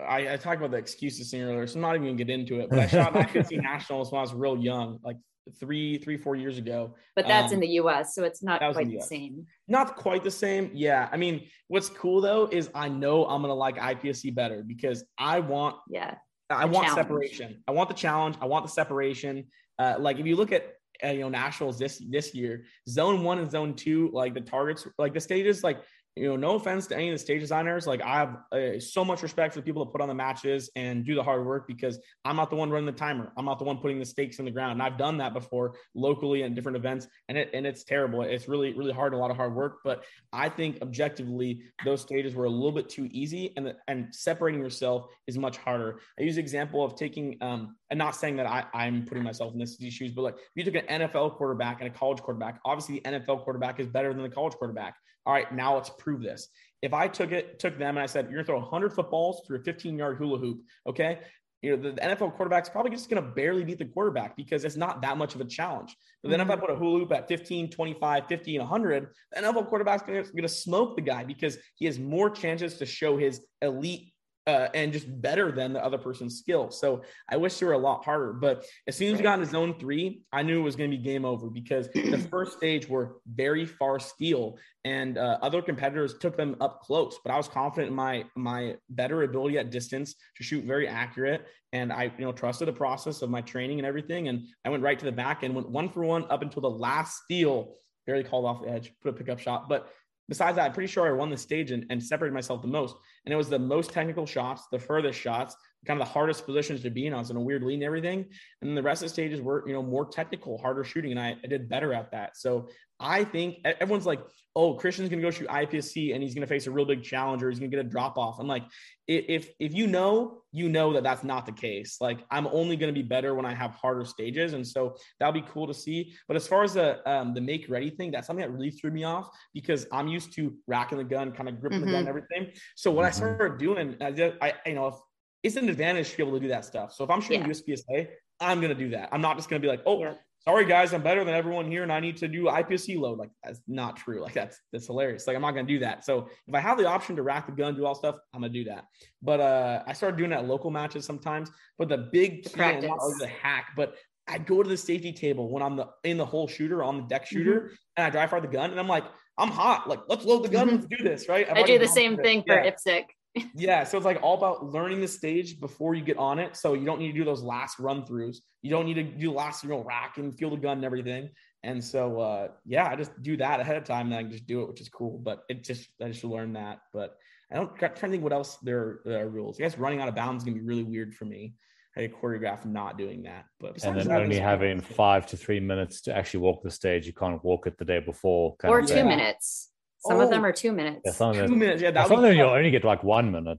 I, I, talked about the excuses thing earlier, so I'm not even gonna get into it. (laughs) But I shot IPSC nationals when I was real young, like three, three, four years ago. But that's um, in the US, so it's not quite the, the same. Not quite the same. Yeah. I mean, what's cool though is I know I'm gonna like IPSC better because I want yeah, I want challenge. separation. I want the challenge. I want the separation. Uh, like if you look at uh, you know nationals this this year, zone one and zone two, like the targets, like the stages, like you know, no offense to any of the stage designers. Like I have uh, so much respect for the people that put on the matches and do the hard work because I'm not the one running the timer. I'm not the one putting the stakes in the ground. And I've done that before locally and different events, and it and it's terrible. It's really really hard, a lot of hard work. But I think objectively, those stages were a little bit too easy, and and separating yourself is much harder. I use the example of taking, um, and not saying that I I'm putting myself in this shoes, but like if you took an NFL quarterback and a college quarterback, obviously the NFL quarterback is better than the college quarterback all right, now let's prove this. If I took it, took them, and I said, you're gonna throw 100 footballs through a 15 yard hula hoop, okay? You know, the, the NFL quarterback's probably just gonna barely beat the quarterback because it's not that much of a challenge. But then mm-hmm. if I mm-hmm. put a hula hoop at 15, 25, 50, and 100, the NFL quarterback's gonna, gonna smoke the guy because he has more chances to show his elite uh, and just better than the other person's skill. So I wish they were a lot harder. But as soon as we got into zone three, I knew it was going to be game over because the (clears throat) first stage were very far steel, and uh, other competitors took them up close. But I was confident in my my better ability at distance to shoot very accurate, and I you know trusted the process of my training and everything. And I went right to the back and went one for one up until the last steel. Barely called off the edge, put a pickup shot, but besides that, I'm pretty sure I won the stage and, and separated myself the most. And it was the most technical shots, the furthest shots, kind of the hardest positions to be in. I was in a weird lead and everything. And then the rest of the stages were, you know, more technical, harder shooting. And I, I did better at that. So I think everyone's like, oh, Christian's going to go shoot IPSC and he's going to face a real big challenger. He's going to get a drop off. I'm like, if if you know, you know that that's not the case. Like I'm only going to be better when I have harder stages, and so that'll be cool to see. But as far as the um, the make ready thing, that's something that really threw me off because I'm used to racking the gun, kind of gripping mm-hmm. the gun, mm-hmm. everything. So what mm-hmm. I started doing, I just, I you know, if, it's an advantage to be able to do that stuff. So if I'm shooting yeah. USPSA, I'm gonna do that. I'm not just gonna be like, oh, yeah sorry guys, I'm better than everyone here and I need to do IPSC load. Like that's not true. Like that's that's hilarious. Like I'm not gonna do that. So if I have the option to rack the gun, do all stuff, I'm gonna do that. But uh I started doing that at local matches sometimes. But the big key, not always a hack, but I go to the safety table when I'm the in the whole shooter on the deck shooter mm-hmm. and I dry fire the gun and I'm like, I'm hot. Like let's load the gun, mm-hmm. let's do this, right? I've i do the same thing for yeah. IPSC yeah, so it's like all about learning the stage before you get on it. So you don't need to do those last run throughs. You don't need to do last, you know, rack and feel the gun and everything. And so, uh, yeah, I just do that ahead of time and I can just do it, which is cool. But it just, I just learned that. But I don't try to think what else there, there are rules. I guess running out of bounds is going to be really weird for me. I had choreograph not doing that. But and then only having five to three minutes to actually walk the stage. You can't walk it the day before. or two minutes. Some oh, of them oh. are two minutes. Yeah, some two minutes. Yeah, that some of them you only get like one minute.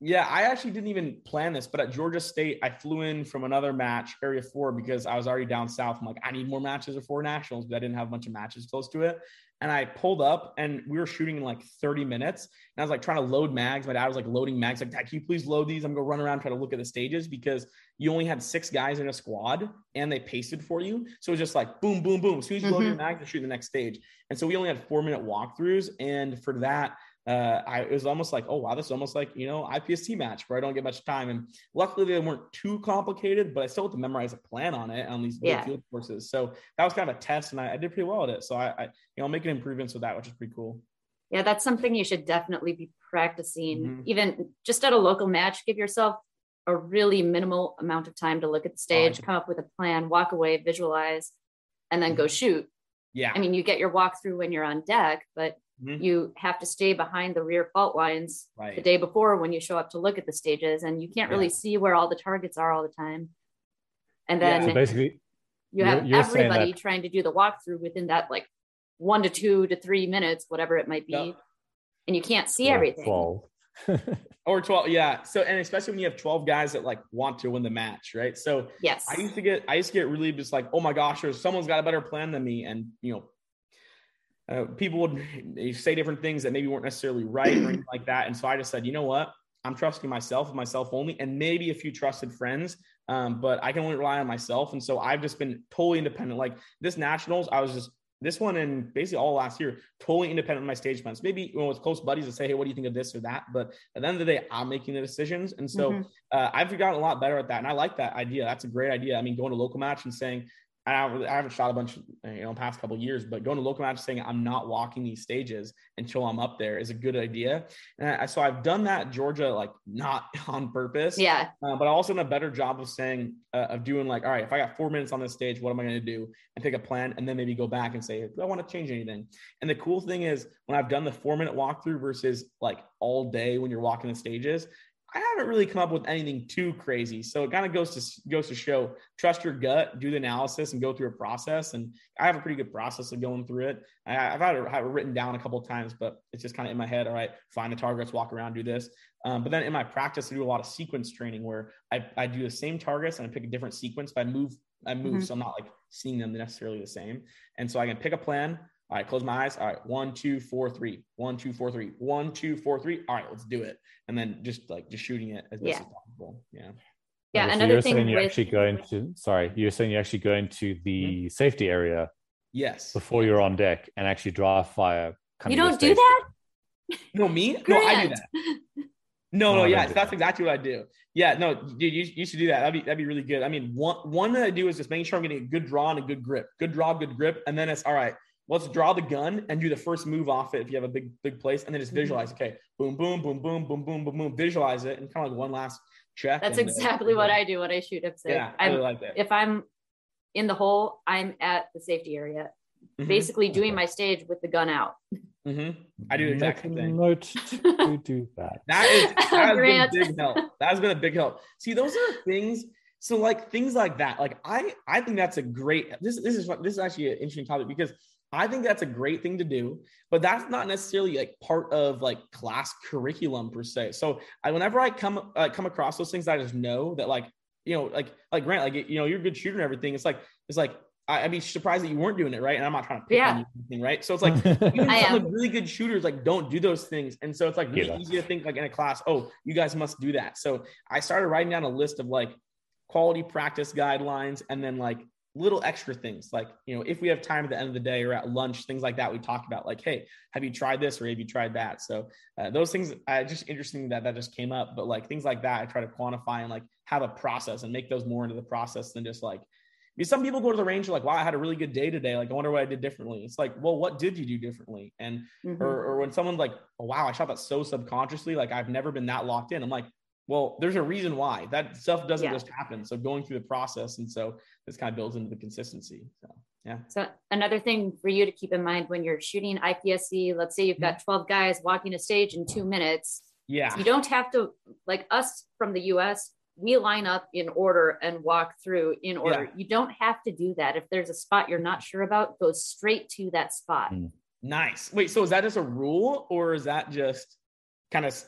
Yeah, I actually didn't even plan this, but at Georgia State, I flew in from another match, Area Four, because I was already down south. I'm like, I need more matches of four nationals, but I didn't have a bunch of matches close to it. And I pulled up, and we were shooting in like 30 minutes. And I was like trying to load mags. My dad was like loading mags. Like, Dad, can you please load these? I'm gonna run around try to look at the stages because you only had six guys in a squad, and they pasted for you. So it was just like boom, boom, boom. As soon as you mm-hmm. load your mags, you shoot the next stage. And so we only had four minute walkthroughs, and for that uh, I it was almost like, oh wow, this is almost like you know IPSC match where I don't get much time. And luckily they weren't too complicated, but I still had to memorize a plan on it on these yeah. field courses. So that was kind of a test, and I, I did pretty well at it. So I, I, you know making improvements with that, which is pretty cool. Yeah, that's something you should definitely be practicing, mm-hmm. even just at a local match. Give yourself a really minimal amount of time to look at the stage, oh, come up with a plan, walk away, visualize, and then mm-hmm. go shoot. Yeah. I mean, you get your walkthrough when you're on deck, but Mm-hmm. You have to stay behind the rear fault lines right. the day before when you show up to look at the stages, and you can't really yeah. see where all the targets are all the time. And then yeah. so basically, you have you're, you're everybody that... trying to do the walkthrough within that like one to two to three minutes, whatever it might be, and you can't see everything. 12. (laughs) Or 12, yeah. So and especially when you have 12 guys that like want to win the match, right? So yes, I used to get I used to get really just like, oh my gosh, there's someone's got a better plan than me. And you know, uh, people would (laughs) say different things that maybe weren't necessarily right or anything like that. And so I just said, you know what? I'm trusting myself, and myself only, and maybe a few trusted friends. Um, but I can only rely on myself. And so I've just been totally independent. Like this nationals, I was just this one and basically all last year, totally independent of my stage plans. Maybe you know, with close buddies to say, hey, what do you think of this or that? But at the end of the day, I'm making the decisions. And so mm-hmm. uh, I've gotten a lot better at that. And I like that idea. That's a great idea. I mean, going to local match and saying, I haven't shot a bunch, you know, past couple years, but going to local match saying I'm not walking these stages until I'm up there is a good idea. And I, so I've done that Georgia, like not (laughs) on purpose. Yeah. Uh, but I also done a better job of saying, uh, of doing like, all right, if I got four minutes on this stage, what am I going to do? And take a plan and then maybe go back and say, do I want to change anything? And the cool thing is when I've done the four minute walkthrough versus like all day when you're walking the stages, I haven't really come up with anything too crazy. So it kind of goes to goes to show trust your gut, do the analysis, and go through a process. And I have a pretty good process of going through it. I, have had it, have it written down a couple of times, but it's just kind of in my head. All right, find the targets, walk around, do this. Um, but then in my practice, I do a lot of sequence training where I, I do the same targets and I pick a different sequence, but I move I move, mm-hmm. so I'm not like seeing them necessarily the same. And so I can pick a plan, all right, close my eyes. All right, one, two, four, three. One, two, four, three. One, two, four, three. All right, let's do it. And then just like just shooting it as best yeah. as possible. Yeah. Yeah. Okay, another you're thing saying you're actually going to sorry, you're saying you're actually going to the mm-hmm. safety area. Yes. Before you're on deck and actually draw a fire. You don't do that? No, me? No, I do that. No, no, no yeah, that's exactly what I do. Yeah, no, dude, you, you should do that. That'd be that'd be really good. I mean, one one that I do is just making sure I'm getting a good draw and a good grip, good draw, good grip, and then it's all right let's draw the gun and do the first move off it if you have a big big place and then just mm-hmm. visualize. Okay boom boom boom boom boom boom boom boom visualize it and kind of like one last check that's exactly what i do when i shoot up yeah I really like that. if i'm in the hole i'm at the safety area mm-hmm. basically doing my stage with the gun out. Mm-hmm. i do the exact same thing. Note to (laughs) do that. That is that has been a big help. That has been a big help. See those are things so like things like that. Like i i think that's a great this this is this is actually an interesting topic because I think that's a great thing to do, but that's not necessarily like part of like class curriculum per se. So I, whenever I come uh, come across those things, I just know that like you know like like Grant, like you know you're a good shooter and everything. It's like it's like I, would be surprised that you weren't doing it right, and I'm not trying to pick yeah. on you anything, right? So it's like (laughs) even some of really good shooters like don't do those things, and so it's like really yeah. easy to think like in a class, oh, you guys must do that. So I started writing down a list of like quality practice guidelines, and then like little extra things like you know if we have time at the end of the day or at lunch things like that we talk about like hey have you tried this or have you tried that? So uh, those things uh, just interesting that that just came up but like things like that i try to quantify and like have a process and make those more into the process than just like because some people go to the range like wow i had a really good day today. Like i wonder what i did differently. It's like well what did you do differently? And mm-hmm. or, or when someone's like oh wow i shot that so subconsciously like i've never been that locked in. I'm like well, there's a reason why that stuff doesn't yeah. just happen. So going through the process, and so this kind of builds into the consistency. So yeah. So another thing for you to keep in mind when you're shooting IPSC, let's say you've got mm-hmm. 12 guys walking a stage in two minutes. Yeah. You don't have to like us from the US. We line up in order and walk through in order. Yeah. You don't have to do that. If there's a spot you're not sure about, go straight to that spot. Mm. Nice. Wait, so is that just a rule or is that just kind of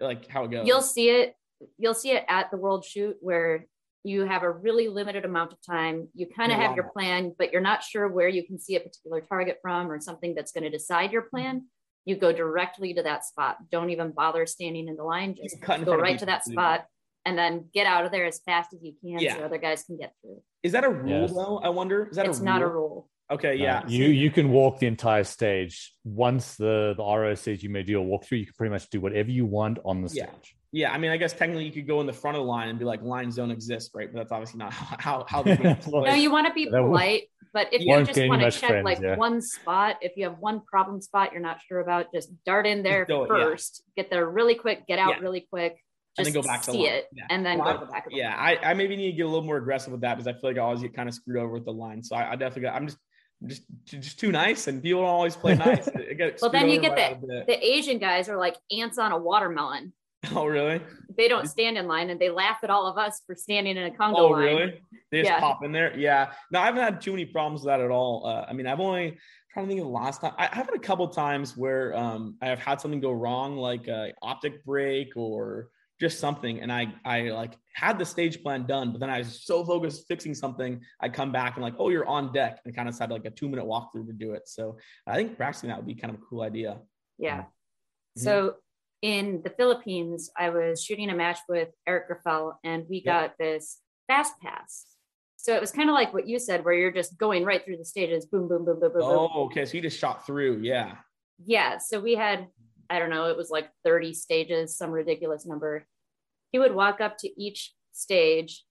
like how it goes? You'll see it you'll see it at the world shoot where you have a really limited amount of time. You kind of have your plan, but you're not sure where you can see a particular target from or something that's going to decide your plan. You go directly to that spot. Don't even bother standing in the line. Just go right to that spot and then get out of there as fast as you can yeah. so other guys can get through. Is that a rule yes. though? I wonder. Is that it's a not a rule. Okay, yeah. you you can walk the entire stage. Once the the RO says you may do a walkthrough, you can pretty much do whatever you want on the stage. Yeah, I mean, I guess technically you could go in the front of the line and be like, lines don't exist, right? But that's obviously not (laughs) how how. (laughs) no, you want to be polite, but if you just want to check friends, like yeah. one spot, if you have one problem spot you're not sure about, just dart in there first, yeah. get there really quick, get out yeah. really quick, just and then go back to see it, and then well, go to the back. Of the yeah, I, I maybe need to get a little more aggressive with that because I feel like I always get kind of screwed over with the line. So I, I definitely got, I'm just just just too nice and people don't always play nice. (laughs) well, then you get the the Asian guys are like ants on a watermelon. (laughs) Oh, really? They don't stand in line and they laugh at all of us for standing in a Congo oh, line. really? They just Yeah. pop in there. Yeah. No, I haven't had too many problems with that at all. Uh, I mean, I've only trying to think of the last time. I, I've had a couple times where um, I have had something go wrong, like a optic break or just something, and I I like had the stage plan done, but then I was so focused fixing something, I come back and like, oh, you're on deck, and kind of had like a two minute walkthrough to do it. So I think practicing that would be kind of a cool idea. Yeah. Mhm. So in the Philippines, I was shooting a match with Eric Grauffel and we Yeah. got this fast pass. So it was kind of like what you said, where you're just going right through the stages, boom, boom, boom, boom, boom, boom. Oh, okay. So you just shot through. Yeah. Yeah. So we had, I don't know, it was like 30 stages, some ridiculous number. He would walk up to each stage,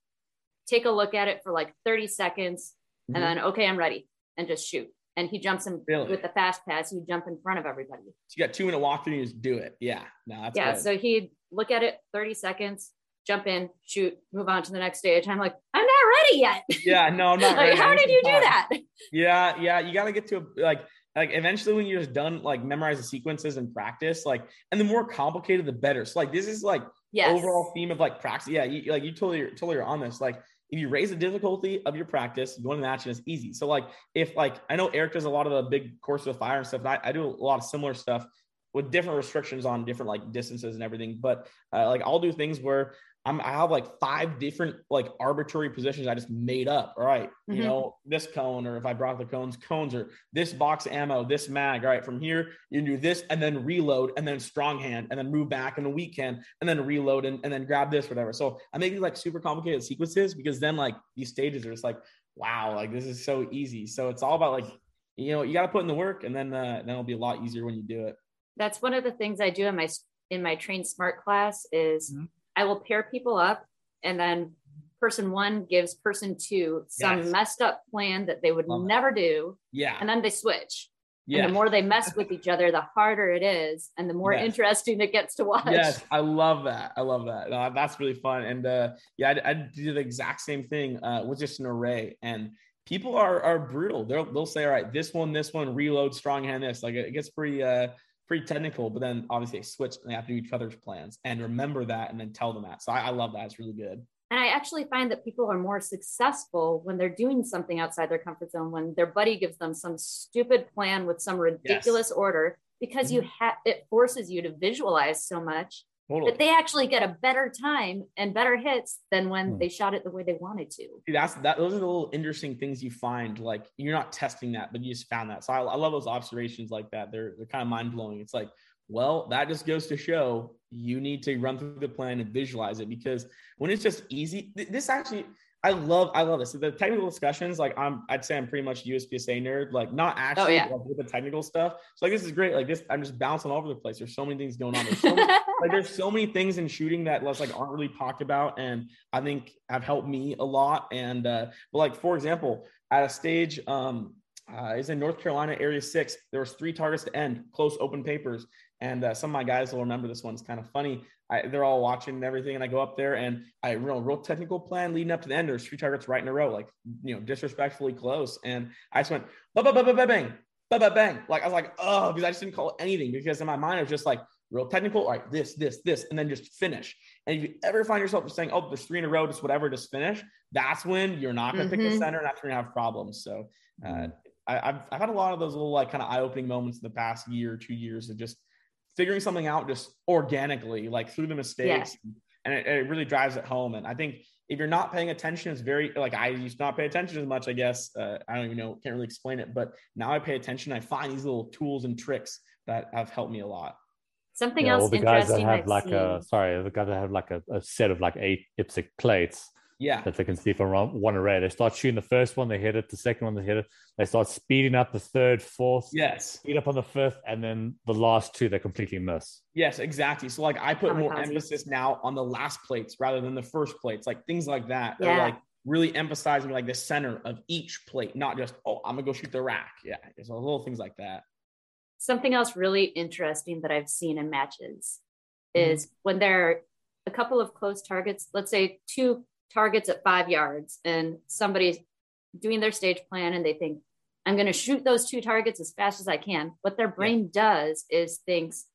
take a look at it for like 30 seconds, Mhm. and then, okay, I'm ready, and just shoot. And he jumps in Really? with the fast pass, you jump in front of everybody. So you got two in minute walkthrough, you just do it. Yeah. No, that's yeah. good. So he'd look at it 30 seconds, jump in, shoot, move on to the next stage. I'm like, I'm not ready yet. yeah. No, I'm not. (laughs) like, ready. How did you do time. that? Yeah, yeah, you got to get to a, like like eventually when you're just done like memorize the sequences and practice like and the more complicated the better. So like this is like Yes. overall theme of like practice. Yeah, you, like you totally totally are on this. Like if you raise the difficulty of your practice, you to match and easy. So like if like I know Eric does a lot of the big courses of fire and stuff. And I, I do a lot of similar stuff with different restrictions on different like distances and everything. But uh, like I'll do things where I'm I have like five different like arbitrary positions I just made up. All right, you Mhm. know this cone, or if I brought the cones, cones, or this box ammo, this mag. All right, from here you do this and then reload and then strong hand and then move back in the weak hand and then reload and, and then grab this whatever. So I make these like super complicated sequences because then like these stages are just like wow, like this is so easy. So it's all about like you know you got to put in the work and then uh, then it'll be a lot easier when you do it. That's one of the things I do in my in my train smart class is Mhm. I will pair people up and then person one gives person two some Yes. messed up plan that they would Love it. never do Yeah, and then they switch. yeah. And the more they mess with each other, the harder it is and the more Yes. interesting it gets to watch. Yes, I love that. I love that. No, that's really fun. And uh, yeah, I, I do the exact same thing uh, with just an array. And people are are brutal. They'll they'll say, all right, this one, this one, reload, strong hand, this. Like it gets pretty uh pretty technical. But then obviously they switch and they have to do each other's plans and remember that and then tell them that. So I, I love that. It's really good. And I actually find that people are more successful when they're doing something outside their comfort zone, when their buddy gives them some stupid plan with some ridiculous order, because you mm-hmm. have it forces you to visualize so much Totally. that they actually get a better time and better hits than when Hmm. they shot it the way they wanted to. See, that's that those are the little interesting things you find like you're not testing that but you just found that so i, I love those observations like that they're, they're kind of mind-blowing it's like well that just goes to show you need to run through the plan and visualize it because when it's just easy th- this actually i love i love this so the technical discussions like i'm i'd say i'm pretty much uspsa nerd like not actually yeah. like, with the technical stuff. So like this is great. Like this i'm just bouncing all over the place. There's so many things going on. There's so many (laughs) like there's so many things in shooting that let's like aren't really talked about and i think have helped me a lot. And uh but like for example at a stage um uh, is in North Carolina, Area Six. There was three targets to end, close open papers, and uh, some of my guys will remember this one's kind of funny. I, they're all watching and everything, and I go up there and I know real technical plan leading up to the end. There's three targets right in a row, like you know disrespectfully close, and I just went ba ba ba ba ba bang, ba ba bang. Like I was like, oh, because I just didn't call anything because in my mind I was just like real technical. All right, this, this, this, and then just finish. And if you ever find yourself just saying, oh, there's three in a row, just whatever, just finish, that's when you're not going to pick the Mhm. center and that's when you have problems. So uh, I, I've, I've had a lot of those little like kind of eye-opening moments in the past year, two years of just figuring something out just organically, like through the mistakes. And it, it really drives it home. And I think if you're not paying attention, it's very like I used to not pay attention as much, I guess. Uh, I don't even know, can't really explain it, but now I pay attention. I find these little tools and tricks that have helped me a lot. Something Yeah, else all the guys that have I've like seen. a sorry, the guys that have like a, a set of like eight IPSC plates Yeah. that they can see from one- one array. They start shooting the first one, they hit it. The second one, they hit it. They start speeding up the third, fourth, Yes. speed up on the fifth, and then the last two they completely miss. Yes, exactly. So like I put more emphasis now on the last plates rather than the first plates, like things like that. They're Yeah. like really emphasizing like the center of each plate, not just oh I'm gonna go shoot the rack. Yeah, so little things like that. Something else really interesting that I've seen in matches Mhm. is when there are a couple of close targets, let's say two targets at five yards, and somebody's doing their stage plan and they think, I'm going to shoot those two targets as fast as I can. What their brain does is thinks,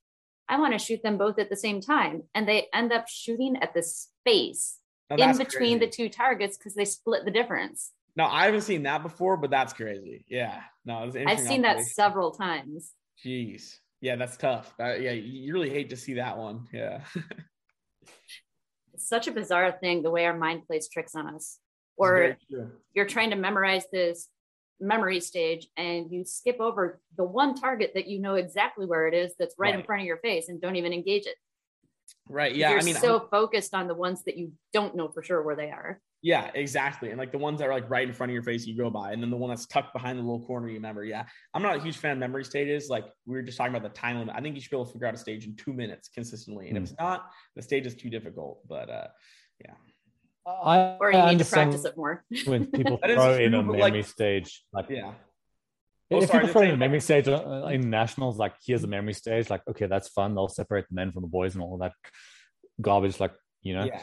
I want to shoot them both at the same time. And they end up shooting at the space in between crazy. the two targets because they split the difference. No, I haven't seen that before, but that's crazy. Yeah. No, I've seen that several times. Jeez. Yeah, that's tough. Uh, yeah, you really hate to see that one. Yeah. (laughs) it's such a bizarre thing the way our mind plays tricks on us. Or you're trying to memorize this memory stage and you skip over the one target that you know exactly where it is that's right, right. in front of your face and don't even engage it. Right. Yeah. You're I mean, so I'm, focused on the ones that you don't know for sure where they are. Yeah, exactly. And like the ones that are like right in front of your face, you go by, and then the one that's tucked behind the little corner, you remember. Yeah, I'm not a huge fan of memory stages. Like we were just talking about the time limit. I think you should be able to figure out a stage in two minutes consistently. And mm. if it's not, the stage is too difficult. But uh, yeah. I, or you I need to practice it more. (laughs) when people (laughs) throw in a memory like, stage, like yeah. Oh, if sorry, people throw in a memory stage uh, in nationals, like here's a memory stage, like okay, that's fun. They'll separate the men from the boys and all that garbage. Like you know. Yeah.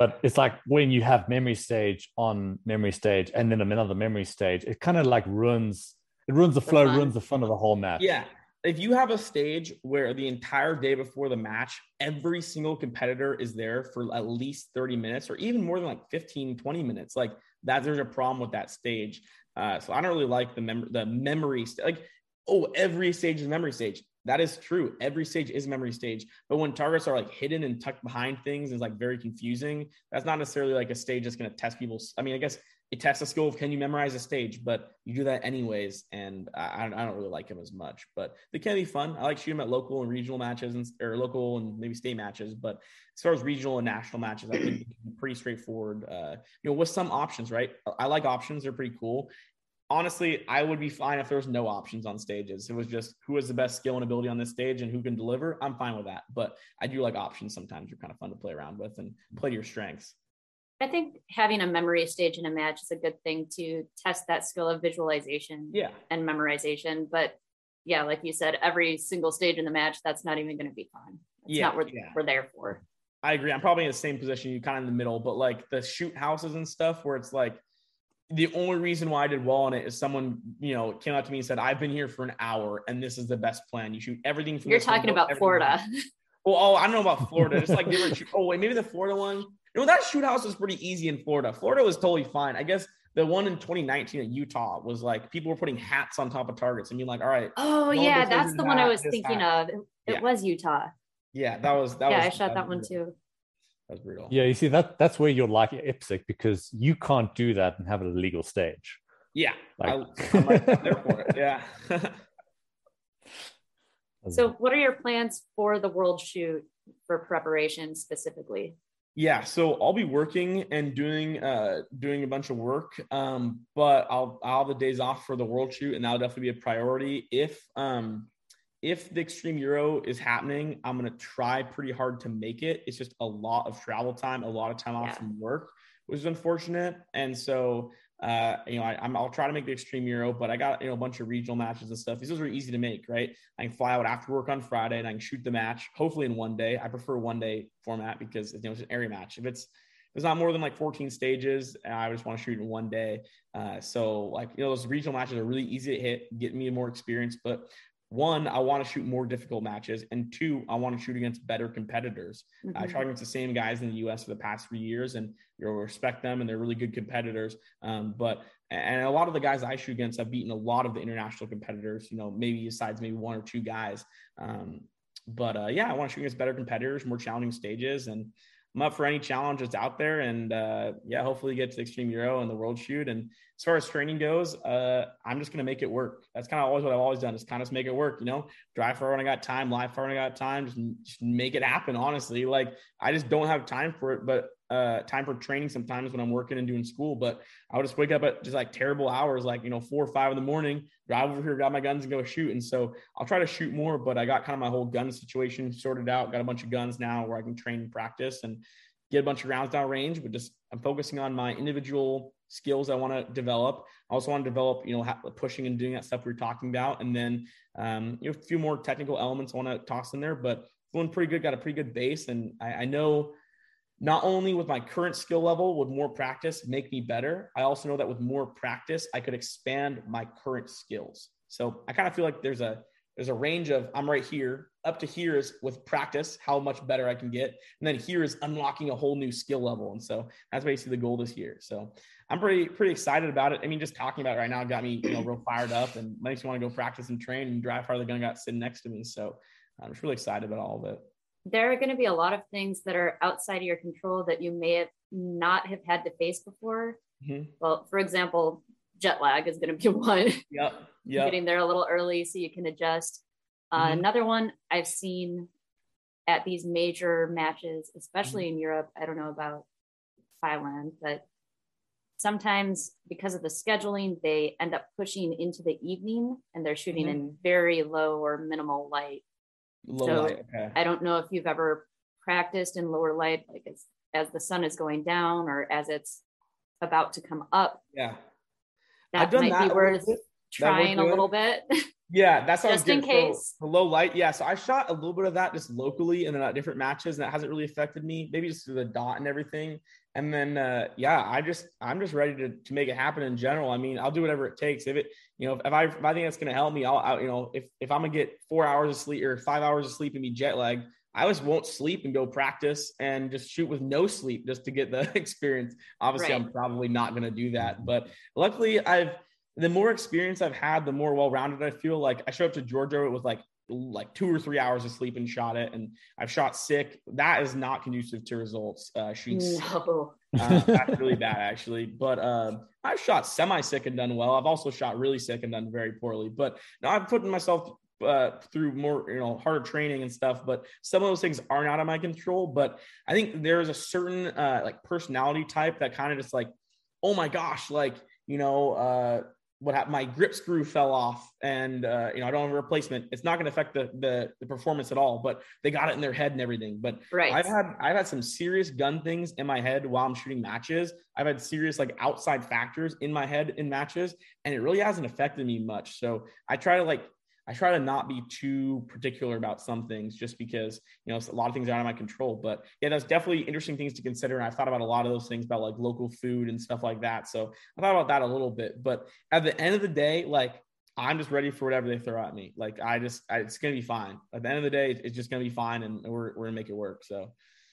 But it's like when you have memory stage on memory stage and then another memory stage, it kind of like ruins it ruins the flow, ruins the fun of the whole match. Yeah. If you have a stage where the entire day before the match, every single competitor is there for at least 30 minutes or even more than like 15, 20 minutes, like that, there's a problem with that stage. Uh, so I don't really like the mem- the memory st- like oh every stage is memory stage. That is true. Every stage is memory stage. But when targets are like hidden and tucked behind things is like very confusing. That's not necessarily like a stage that's going to test people's. I mean, I guess it tests the skill of can you memorize a stage, but you do that anyways. And I, I don't really like them as much, but they can be fun. I like shooting them at local and regional matches and or local and maybe state matches. But as far as regional and national matches, I think pretty straightforward. Uh, you know, with some options, right? I like options; they're pretty cool honestly, I would be fine if there was no options on stages. It was just who has the best skill and ability on this stage and who can deliver. I'm fine with that. But I do like options sometimes. They're kind of fun to play around with and play to your strengths. I think having a memory stage in a match is a good thing to test that skill of visualization yeah. and memorization. But yeah, like you said, every single stage in the match, that's not even going to be fun. It's yeah, not what yeah. we're there for. I agree. I'm probably in the same position, you kind of in the middle, but like the shoot houses and stuff where it's like the only reason why I did well on it is someone, you know, came up to me and said, I've been here for an hour and this is the best plan. You shoot everything from You're talking about Florida. Well, oh, I don't know about (laughs) Florida. It's like different. Shoot- oh, wait, maybe the Florida one. You know, that shoot house was pretty easy in Florida. Florida was totally fine. I guess the one in 2019 at Utah was like people were putting hats on top of targets and being like, all right. Oh, yeah, that's the one I was thinking hat. of. It, yeah. was Utah. Yeah, that was that yeah, was, I shot that, that one too. That's brutal. Yeah, you see that that's where you're like IPSC because you can't do that and have it a legal stage. Yeah, like, (laughs) I, am like, there for it. (laughs) Yeah. (laughs) so, what are your plans for the world shoot for preparation specifically? Yeah, so I'll be working and doing uh doing a bunch of work. Um, but I'll I'll have the days off for the world shoot, and that'll definitely be a priority. If um if the Extreme Euro is happening, I'm going to try pretty hard to make it. It's just a lot of travel time, a lot of time off yeah. from work, which is unfortunate. And so, uh, you know, I, will try to make the Extreme Euro, but I got, you know, a bunch of regional matches and stuff. These are easy to make, right? I can fly out after work on Friday and I can shoot the match, hopefully in one day. I prefer one day format because, you know, it's an area match. If it's, it's not more than like 14 stages, I just want to shoot in one day. Uh, so like, you know, those regional matches are really easy to hit, get me more experience, but one, I want to shoot more difficult matches, and two, I want to shoot against better competitors. Mm-hmm. I shot against the same guys in the U.S. for the past three years, and you'll respect them, and they're really good competitors. Um, but and a lot of the guys I shoot against have beaten a lot of the international competitors. You know, maybe besides maybe one or two guys. Um, but uh, yeah, I want to shoot against better competitors, more challenging stages, and I'm up for any challenge that's out there. And uh, yeah, hopefully get to the Extreme Euro and the World Shoot. And as far as training goes, uh, I'm just gonna make it work. That's kind of always what I've always done. Is kind of make it work. You know, drive far when I got time, live far when I got time. Just, just make it happen. Honestly, like I just don't have time for it. But uh, time for training sometimes when I'm working and doing school, but I would just wake up at just like terrible hours, like, you know, four or five in the morning, drive over here, grab my guns and go shoot. And so I'll try to shoot more, but I got kind of my whole gun situation sorted out. Got a bunch of guns now where I can train and practice and get a bunch of rounds down range, but just I'm focusing on my individual skills I want to develop. I also want to develop, you know, pushing and doing that stuff we are talking about. And then, um, you know, a few more technical elements I want to toss in there, but feeling pretty good, got a pretty good base. And I, I know not only with my current skill level would more practice make me better i also know that with more practice i could expand my current skills so i kind of feel like there's a there's a range of I'm right here. Up to here is with practice, how much better I can get. And then here is unlocking a whole new skill level. And so that's basically the goal this year. So I'm pretty pretty excited about it. I mean, just talking about it right now got me, you know, real fired up and makes me want to go practice and train and drive harder the gun got sitting next to me. So I'm just really excited about all of it. There are going to be a lot of things that are outside of your control that you may have not have had to face before. Mm-hmm. Well, for example, jet lag is going to be (laughs) one. Yep. Yep. Getting there a little early so you can adjust. Uh, mm-hmm. Another one I've seen at these major matches, especially mm-hmm. in Europe. I don't know about Thailand, but sometimes because of the scheduling, they end up pushing into the evening and they're shooting mm-hmm. in very low or minimal light. Low so light. Okay. I don't know if you've ever practiced in lower light, like as, as the sun is going down or as it's about to come up. Yeah. That might that be worth trying a little bit. (laughs) Yeah, that's just in case. So, low light. Yeah, so I shot a little bit of that just locally and then at different matches, and that hasn't really affected me. Maybe just through the dot and everything. And then uh, yeah, I just I'm just ready to, to make it happen in general. I mean, I'll do whatever it takes. If it you know if I if I think that's gonna help me, I'll, I'll you know if if I'm gonna get four hours of sleep or five hours of sleep and be jet lag, I just won't sleep and go practice and just shoot with no sleep just to get the (laughs) experience. Obviously, right. I'm probably not gonna do that, but luckily I've the more experience I've had, the more well-rounded I feel. Like I showed up to Georgia with like like two or three hours of sleep and shot it, and I've shot sick. That is not conducive to results. Uh, shooting no. uh, that's really bad actually. But uh, I've shot semi-sick and done well. I've also shot really sick and done very poorly. But now I'm putting myself uh, through more, you know, harder training and stuff. But some of those things are not of my control. But I think there's a certain uh, like personality type that kind of just like, oh my gosh, like you know, uh, what happened, my grip screw fell off and uh, you know I don't have a replacement. It's not going to affect the, the, the performance at all. But they got it in their head and everything. But right. I've had I've had some serious gun things in my head while I'm shooting matches. I've had serious like outside factors in my head in matches, and it really hasn't affected me much. So I try to like I try to not be too particular about some things just because, you know, a lot of things are out of my control. But yeah, that's definitely interesting things to consider. And I've thought about a lot of those things about like local food and stuff like that. So I thought about that a little bit. But at the end of the day, like I'm just ready for whatever they throw at me. Like I just, I, it's going to be fine. At the end of the day, it's just going to be fine and we're, we're going to make it work. So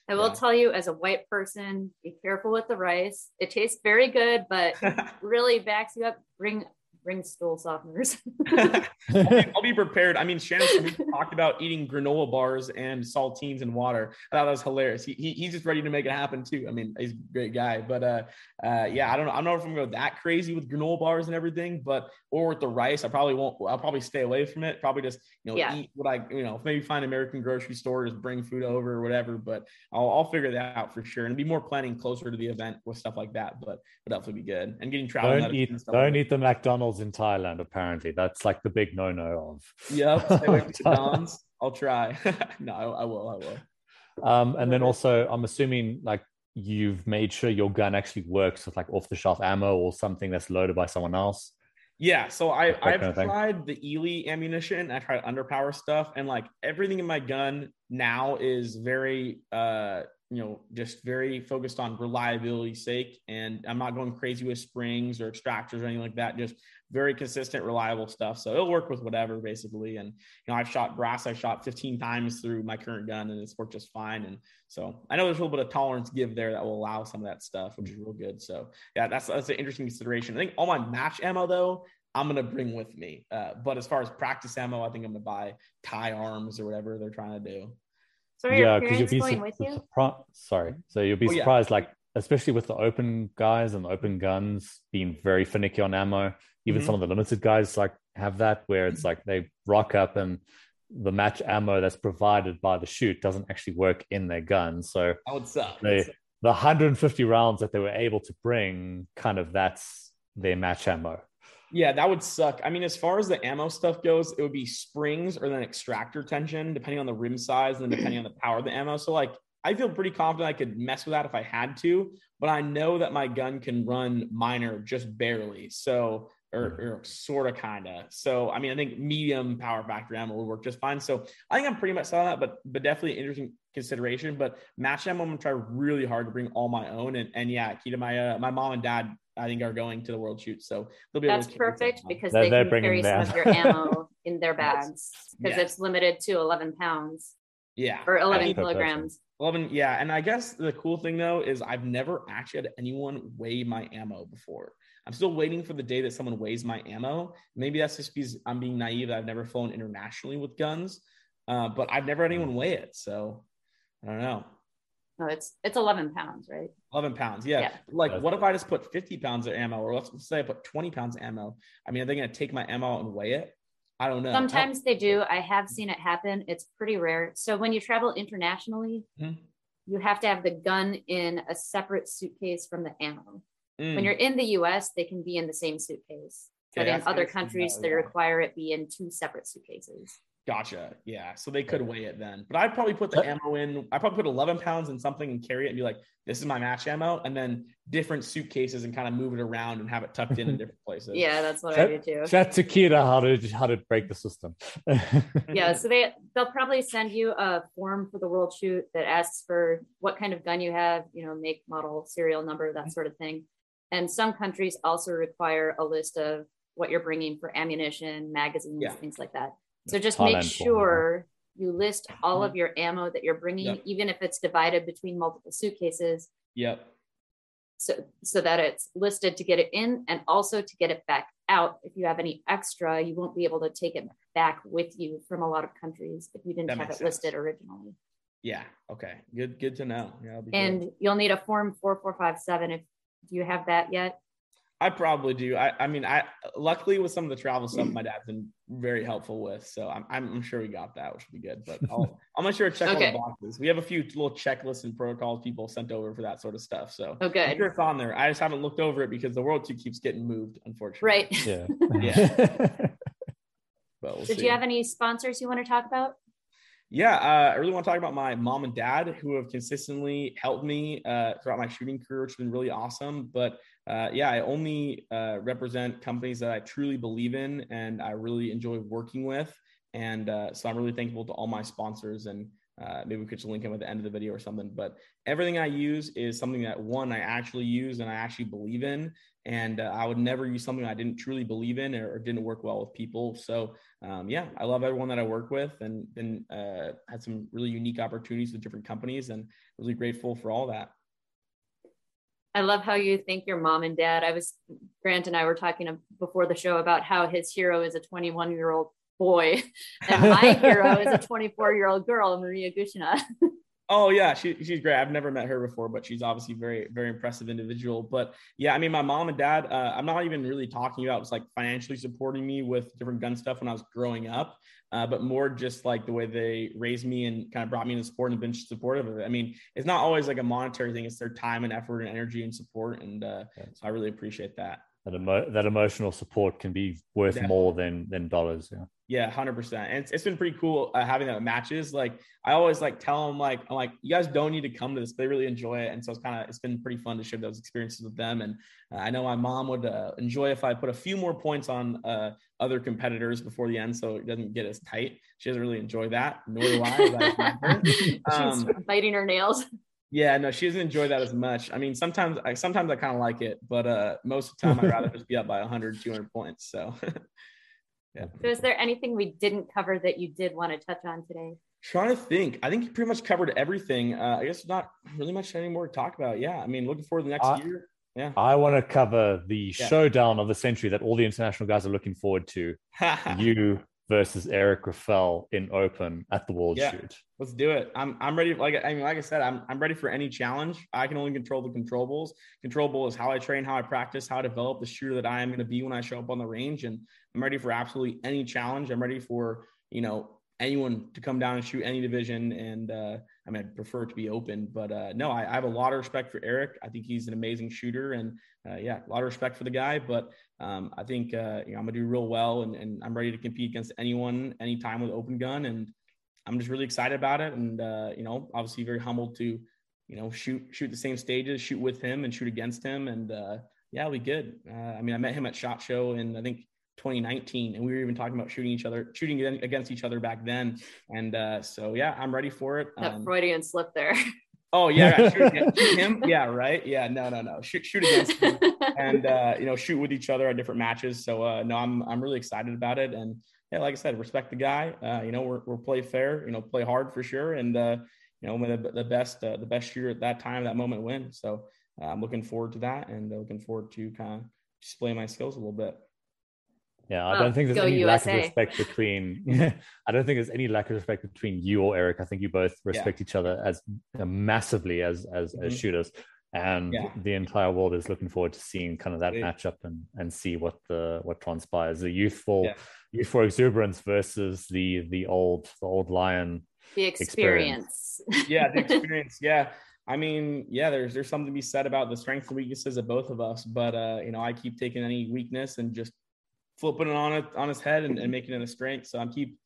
I will yeah. tell you, as a white person, be careful with the rice. It tastes very good, but (laughs) really backs you up. Bring bring stool softeners. (laughs) I'll, be, I'll, be, prepared. I mean, Shannon (laughs) talked about eating granola bars and saltines and water. I thought that was hilarious. He, he, he's just ready to make it happen too. I mean, he's a great guy. But uh, uh, yeah, I don't know. I don't know if I'm gonna go that crazy with granola bars and everything, but or with the rice, I probably won't. I'll probably stay away from it. Probably just you know yeah. eat what I you know maybe find American grocery store, just bring food over or whatever. But I'll, I'll figure that out for sure and be more planning closer to the event with stuff like that. But but definitely be good and getting travel. Don't eat. Don't like eat the McDonald's in Thailand, apparently. That's like the big no no of. Yep. (laughs) I'll try. (laughs) no, I, I, will. I will. Um, and then also, I'm assuming like you've made sure your gun actually works with like off the shelf ammo or something that's loaded by someone else. Yeah, so I I've tried the Ely ammunition. I tried underpower stuff, and like everything in my gun now is very uh you know, just very focused on reliability sake. And I'm not going crazy with springs or extractors or anything like that. Just very consistent, reliable stuff. So it'll work with whatever basically. And, you know, I've shot brass, I shot 15 times through my current gun and it's worked just fine. And so I know there's a little bit of tolerance give there that will allow some of that stuff, which is real good. So yeah, that's, that's an interesting consideration. I think all my match ammo though, I'm gonna bring with me. Uh, but as far as practice ammo, I think I'm gonna buy Thai Arms or whatever they're trying to do. So yeah, because you'll be going su- with you? Sorry, so you'll be oh, surprised, yeah. like especially with the open guys and the open guns being very finicky on ammo. Even mm-hmm. some of the limited guys like have that where it's like they rock up and the match ammo that's provided by the shoot doesn't actually work in their gun. So that would suck. They, the 150 rounds that they were able to bring, kind of that's their match ammo. Yeah, that would suck. I mean, as far as the ammo stuff goes, it would be springs or then extractor tension, depending on the rim size and then depending on the power of the ammo. So, like, I feel pretty confident I could mess with that if I had to, but I know that my gun can run minor just barely. So, or, or sort of kind of. So, I mean, I think medium power factor ammo would work just fine. So, I think I'm pretty much set on that, but but definitely an interesting consideration. But match ammo, I'm gonna try really hard to bring all my own. And and yeah, Kita, my uh, my mom and dad I think are going to the World Shoot. So they'll be that's perfect because they're, they can carry some of your (laughs) ammo in their bags because yes. it's limited to 11 pounds. Yeah. Or 11 kilograms. 11, yeah. And I guess the cool thing though is I've never actually had anyone weigh my ammo before. I'm still waiting for the day that someone weighs my ammo. Maybe that's just because I'm being naive. I've never flown internationally with guns, uh, but I've never had anyone weigh it. So I don't know. No, it's it's 11 pounds, right? 11 pounds. Yeah. yeah. Like, what if I just put 50 pounds of ammo, or let's say I put 20 pounds of ammo? I mean, are they going to take my ammo and weigh it? I don't know. Sometimes they do. I have seen it happen. It's pretty rare. So when you travel internationally, mm-hmm. you have to have the gun in a separate suitcase from the ammo. Mm. When you're in the US, they can be in the same suitcase. But in other countries, they require it be in two separate suitcases. Gotcha. Yeah. So they could weigh it then. But I'd probably put the ammo in. I probably put 11 pounds in something and carry it and be like, this is my match ammo. And then different suitcases and kind of move it around and have it tucked in in different places. (laughs) Yeah, that's what chat, I do too. Chat to Kita how to how to break the system. (laughs) yeah. So they they'll probably send you a form for the world shoot that asks for what kind of gun you have, you know, make, model, serial number, that mm-hmm. sort of thing. And some countries also require a list of what you're bringing for ammunition, magazines, yeah. things like that. So just make sure you list all mm-hmm. of your ammo that you're bringing, yep. even if it's divided between multiple suitcases. Yep. So, so that it's listed to get it in and also to get it back out. If you have any extra, you won't be able to take it back with you from a lot of countries if you didn't that have it sense. listed originally. Yeah. Okay. Good. Good to know. Yeah. And good. you'll need a form four four five seven. If do you have that yet? I probably do. I, I mean, I luckily with some of the travel stuff, my dad's been very helpful with, so I'm, I'm sure we got that, which would be good. But I'll, (laughs) I'll make sure to check okay. all the boxes. We have a few little checklists and protocols people sent over for that sort of stuff. So oh, okay, I'm sure it's on there. I just haven't looked over it because the world too keeps getting moved, unfortunately. Right. Yeah. (laughs) yeah. (laughs) but we'll Did see. you have any sponsors you want to talk about? Yeah, uh, I really want to talk about my mom and dad who have consistently helped me uh, throughout my shooting career, which has been really awesome. But uh, yeah, I only uh, represent companies that I truly believe in and I really enjoy working with. And uh, so I'm really thankful to all my sponsors and uh, maybe we could just link them at the end of the video or something. But everything I use is something that one I actually use and I actually believe in, and uh, I would never use something I didn't truly believe in or, or didn't work well with people. So um, yeah, I love everyone that I work with, and then uh, had some really unique opportunities with different companies, and really grateful for all that. I love how you think your mom and dad. I was Grant and I were talking before the show about how his hero is a 21 year old boy, (laughs) and my hero is a 24 year old girl, Maria Gushchina. Oh yeah, she, she's great. I've never met her before, but she's obviously very very impressive individual. But yeah, I mean, my mom and dad. Uh, I'm not even really talking about was like financially supporting me with different gun stuff when I was growing up, uh, but more just like the way they raised me and kind of brought me into sport and been supportive of it. I mean, it's not always like a monetary thing; it's their time and effort and energy and support, and uh, so I really appreciate that that emo- that emotional support can be worth Definitely. more than than dollars. Yeah. Yeah, hundred percent. And it's, it's been pretty cool uh, having that matches. Like I always like tell them like I'm like you guys don't need to come to this. They really enjoy it, and so it's kind of it's been pretty fun to share those experiences with them. And uh, I know my mom would uh, enjoy if I put a few more points on uh, other competitors before the end, so it doesn't get as tight. She doesn't really enjoy that, nor do I. (laughs) um, She's biting her nails. Yeah, no, she doesn't enjoy that as much. I mean, sometimes I sometimes I kind of like it, but uh most of the time I'd rather (laughs) just be up by 100, 200 points. So (laughs) yeah. So is there anything we didn't cover that you did want to touch on today? Trying to think. I think you pretty much covered everything. Uh, I guess not really much anymore to talk about. Yeah. I mean, looking forward to the next uh, year. Yeah. I want to cover the yeah. showdown of the century that all the international guys are looking forward to. (laughs) you versus Eric Grauffel in open at the World yeah, Shoot. Let's do it. I'm I'm ready. Like I mean, like I said, I'm I'm ready for any challenge. I can only control the controllables. Controllable is how I train, how I practice, how I develop the shooter that I am going to be when I show up on the range. And I'm ready for absolutely any challenge. I'm ready for you know anyone to come down and shoot any division. And uh, I mean, I'd prefer it to be open, but uh, no, I, I, have a lot of respect for Eric. I think he's an amazing shooter, and uh, yeah, a lot of respect for the guy. But um, I think uh, you know I'm gonna do real well, and, and I'm ready to compete against anyone, anytime with open gun, and I'm just really excited about it. And uh, you know, obviously very humbled to you know shoot shoot the same stages, shoot with him, and shoot against him, and uh, yeah, we good. I mean, I met him at Shot Show, and I think 2019 and we were even talking about shooting each other shooting against each other back then. And uh, so yeah i'm ready for it. That um, freudian slip there. (laughs) Oh yeah shoot, (laughs) shoot, him? Yeah right? Yeah no no no. Shoot shoot against him. (laughs) And uh, you know shoot with each other at different matches. So uh, no i'm i'm really excited about it. And yeah, like I said, respect the guy. Uh, you know, we're we're play fair. You know, play hard for sure, and uh, you know, the, the best uh, the best shooter at that time, that moment, win. So I'm looking forward to that, and looking forward to kind of display my skills a little bit. Yeah, I don't think there's any USA. lack of respect between. (laughs) I don't think there's any lack of respect between you or Eric. I think you both respect yeah. each other as uh, massively as as, mm-hmm. as shooters, and yeah. the entire world is looking forward to seeing kind of that matchup and and see what the what transpires. The youthful yeah. youthful exuberance versus the the old the old lion. The experience. experience. yeah, the (laughs) experience. Yeah. I mean, yeah, there's there's something to be said about the strengths and weaknesses of both of us, but uh, you know, I keep taking any weakness and just flipping it on it on his head and, and making it a strength. So I'm keep,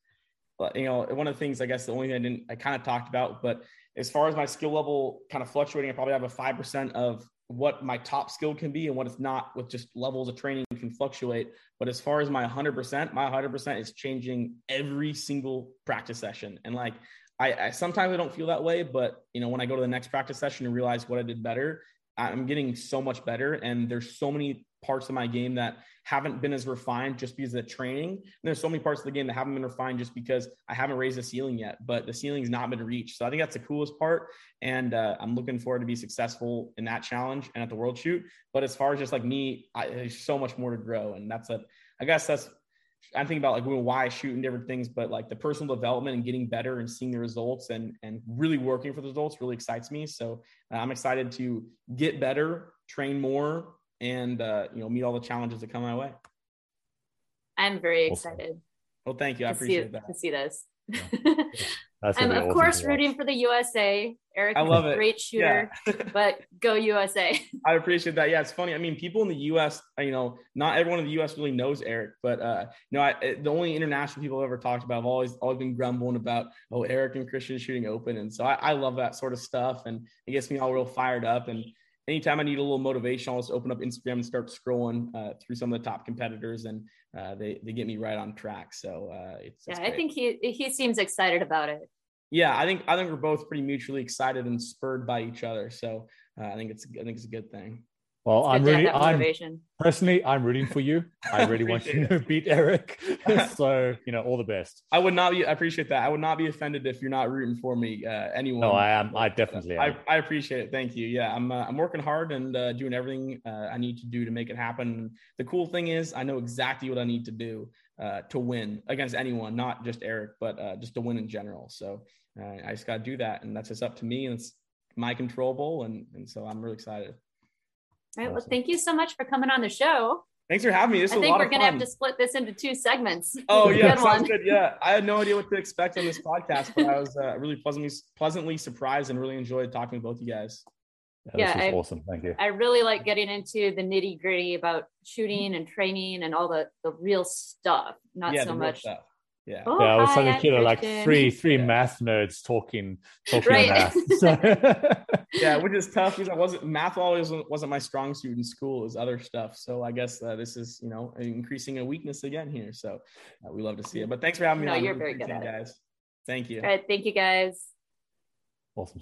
you know, one of the things I guess the only thing I didn't I kind of talked about, but as far as my skill level kind of fluctuating, I probably have a five percent of what my top skill can be and what it's not with just levels of training can fluctuate. But as far as my 100%, my 100% is changing every single practice session. And like, I, I, sometimes I don't feel that way, but you know, when I go to the next practice session and realize what I did better, I'm getting so much better. And there's so many parts of my game that haven't been as refined just because of the training. And there's so many parts of the game that haven't been refined just because I haven't raised the ceiling yet, but the ceiling's not been reached. So I think that's the coolest part. And uh, I'm looking forward to be successful in that challenge and at the world shoot. But as far as just like me, I, there's so much more to grow. And that's a, I guess that's, I'm thinking about like why I shoot and different things, but like the personal development and getting better and seeing the results and and really working for the results really excites me. So uh, I'm excited to get better, train more, and uh, you know meet all the challenges that come my way. I'm very excited. Well, thank you. I appreciate see, that. To see this. (laughs) I'm of course rooting for the USA. Eric I love it. great shooter, yeah. (laughs) but go USA. (laughs) I appreciate that. Yeah, it's funny. I mean, people in the US, you know, not everyone in the US really knows Eric, but uh, you know, I, the only international people I've ever talked about, I've always always been grumbling about, oh, Eric and Christian shooting open, and so I, I love that sort of stuff, and it gets me all real fired up. And anytime I need a little motivation, I'll just open up Instagram and start scrolling uh, through some of the top competitors, and uh, they they get me right on track. So uh, it's, yeah, I think he he seems excited about it. Yeah, I think I think we're both pretty mutually excited and spurred by each other. So uh, I think it's I think it's a good thing. Well, I'm really, I'm personally, I'm rooting for you. I (laughs) really want you to beat Eric. (laughs) so, you know, all the best. I would not be, I appreciate that. I would not be offended if you're not rooting for me, uh, anyone. No, I am. I definitely am. I, I appreciate it. Thank you. Yeah, I'm, uh, I'm working hard and uh, doing everything uh, I need to do to make it happen. The cool thing is, I know exactly what I need to do uh, to win against anyone, not just Eric, but uh, just to win in general. So I just got to do that. And that's just up to me and it's my controllable. And, and so I'm really excited. All right. Well, thank you so much for coming on the show. Thanks for having me. This I think we're going to have to split this into two segments. (laughs) Oh yeah, sounds one. good. Yeah, I had no idea what to expect on this (laughs) podcast, but I was uh, really pleasantly pleasantly surprised and really enjoyed talking to both you guys. Yeah, yeah I, awesome. Thank you. I really like getting into the nitty gritty about shooting and training and all the the real stuff, not yeah, so much stuff. Yeah. Oh, yeah, I was talking to you like three three yeah. math nerds talking talking right. math. (laughs) So. yeah, (laughs) which is tough because I wasn't math always wasn't my strong suit in school. Is other stuff. So I guess uh, this is you know increasing a weakness again here. So uh, we love to see it. But thanks for having me. No, on. you're very good, guys. Thank you. All right, thank you guys. Awesome.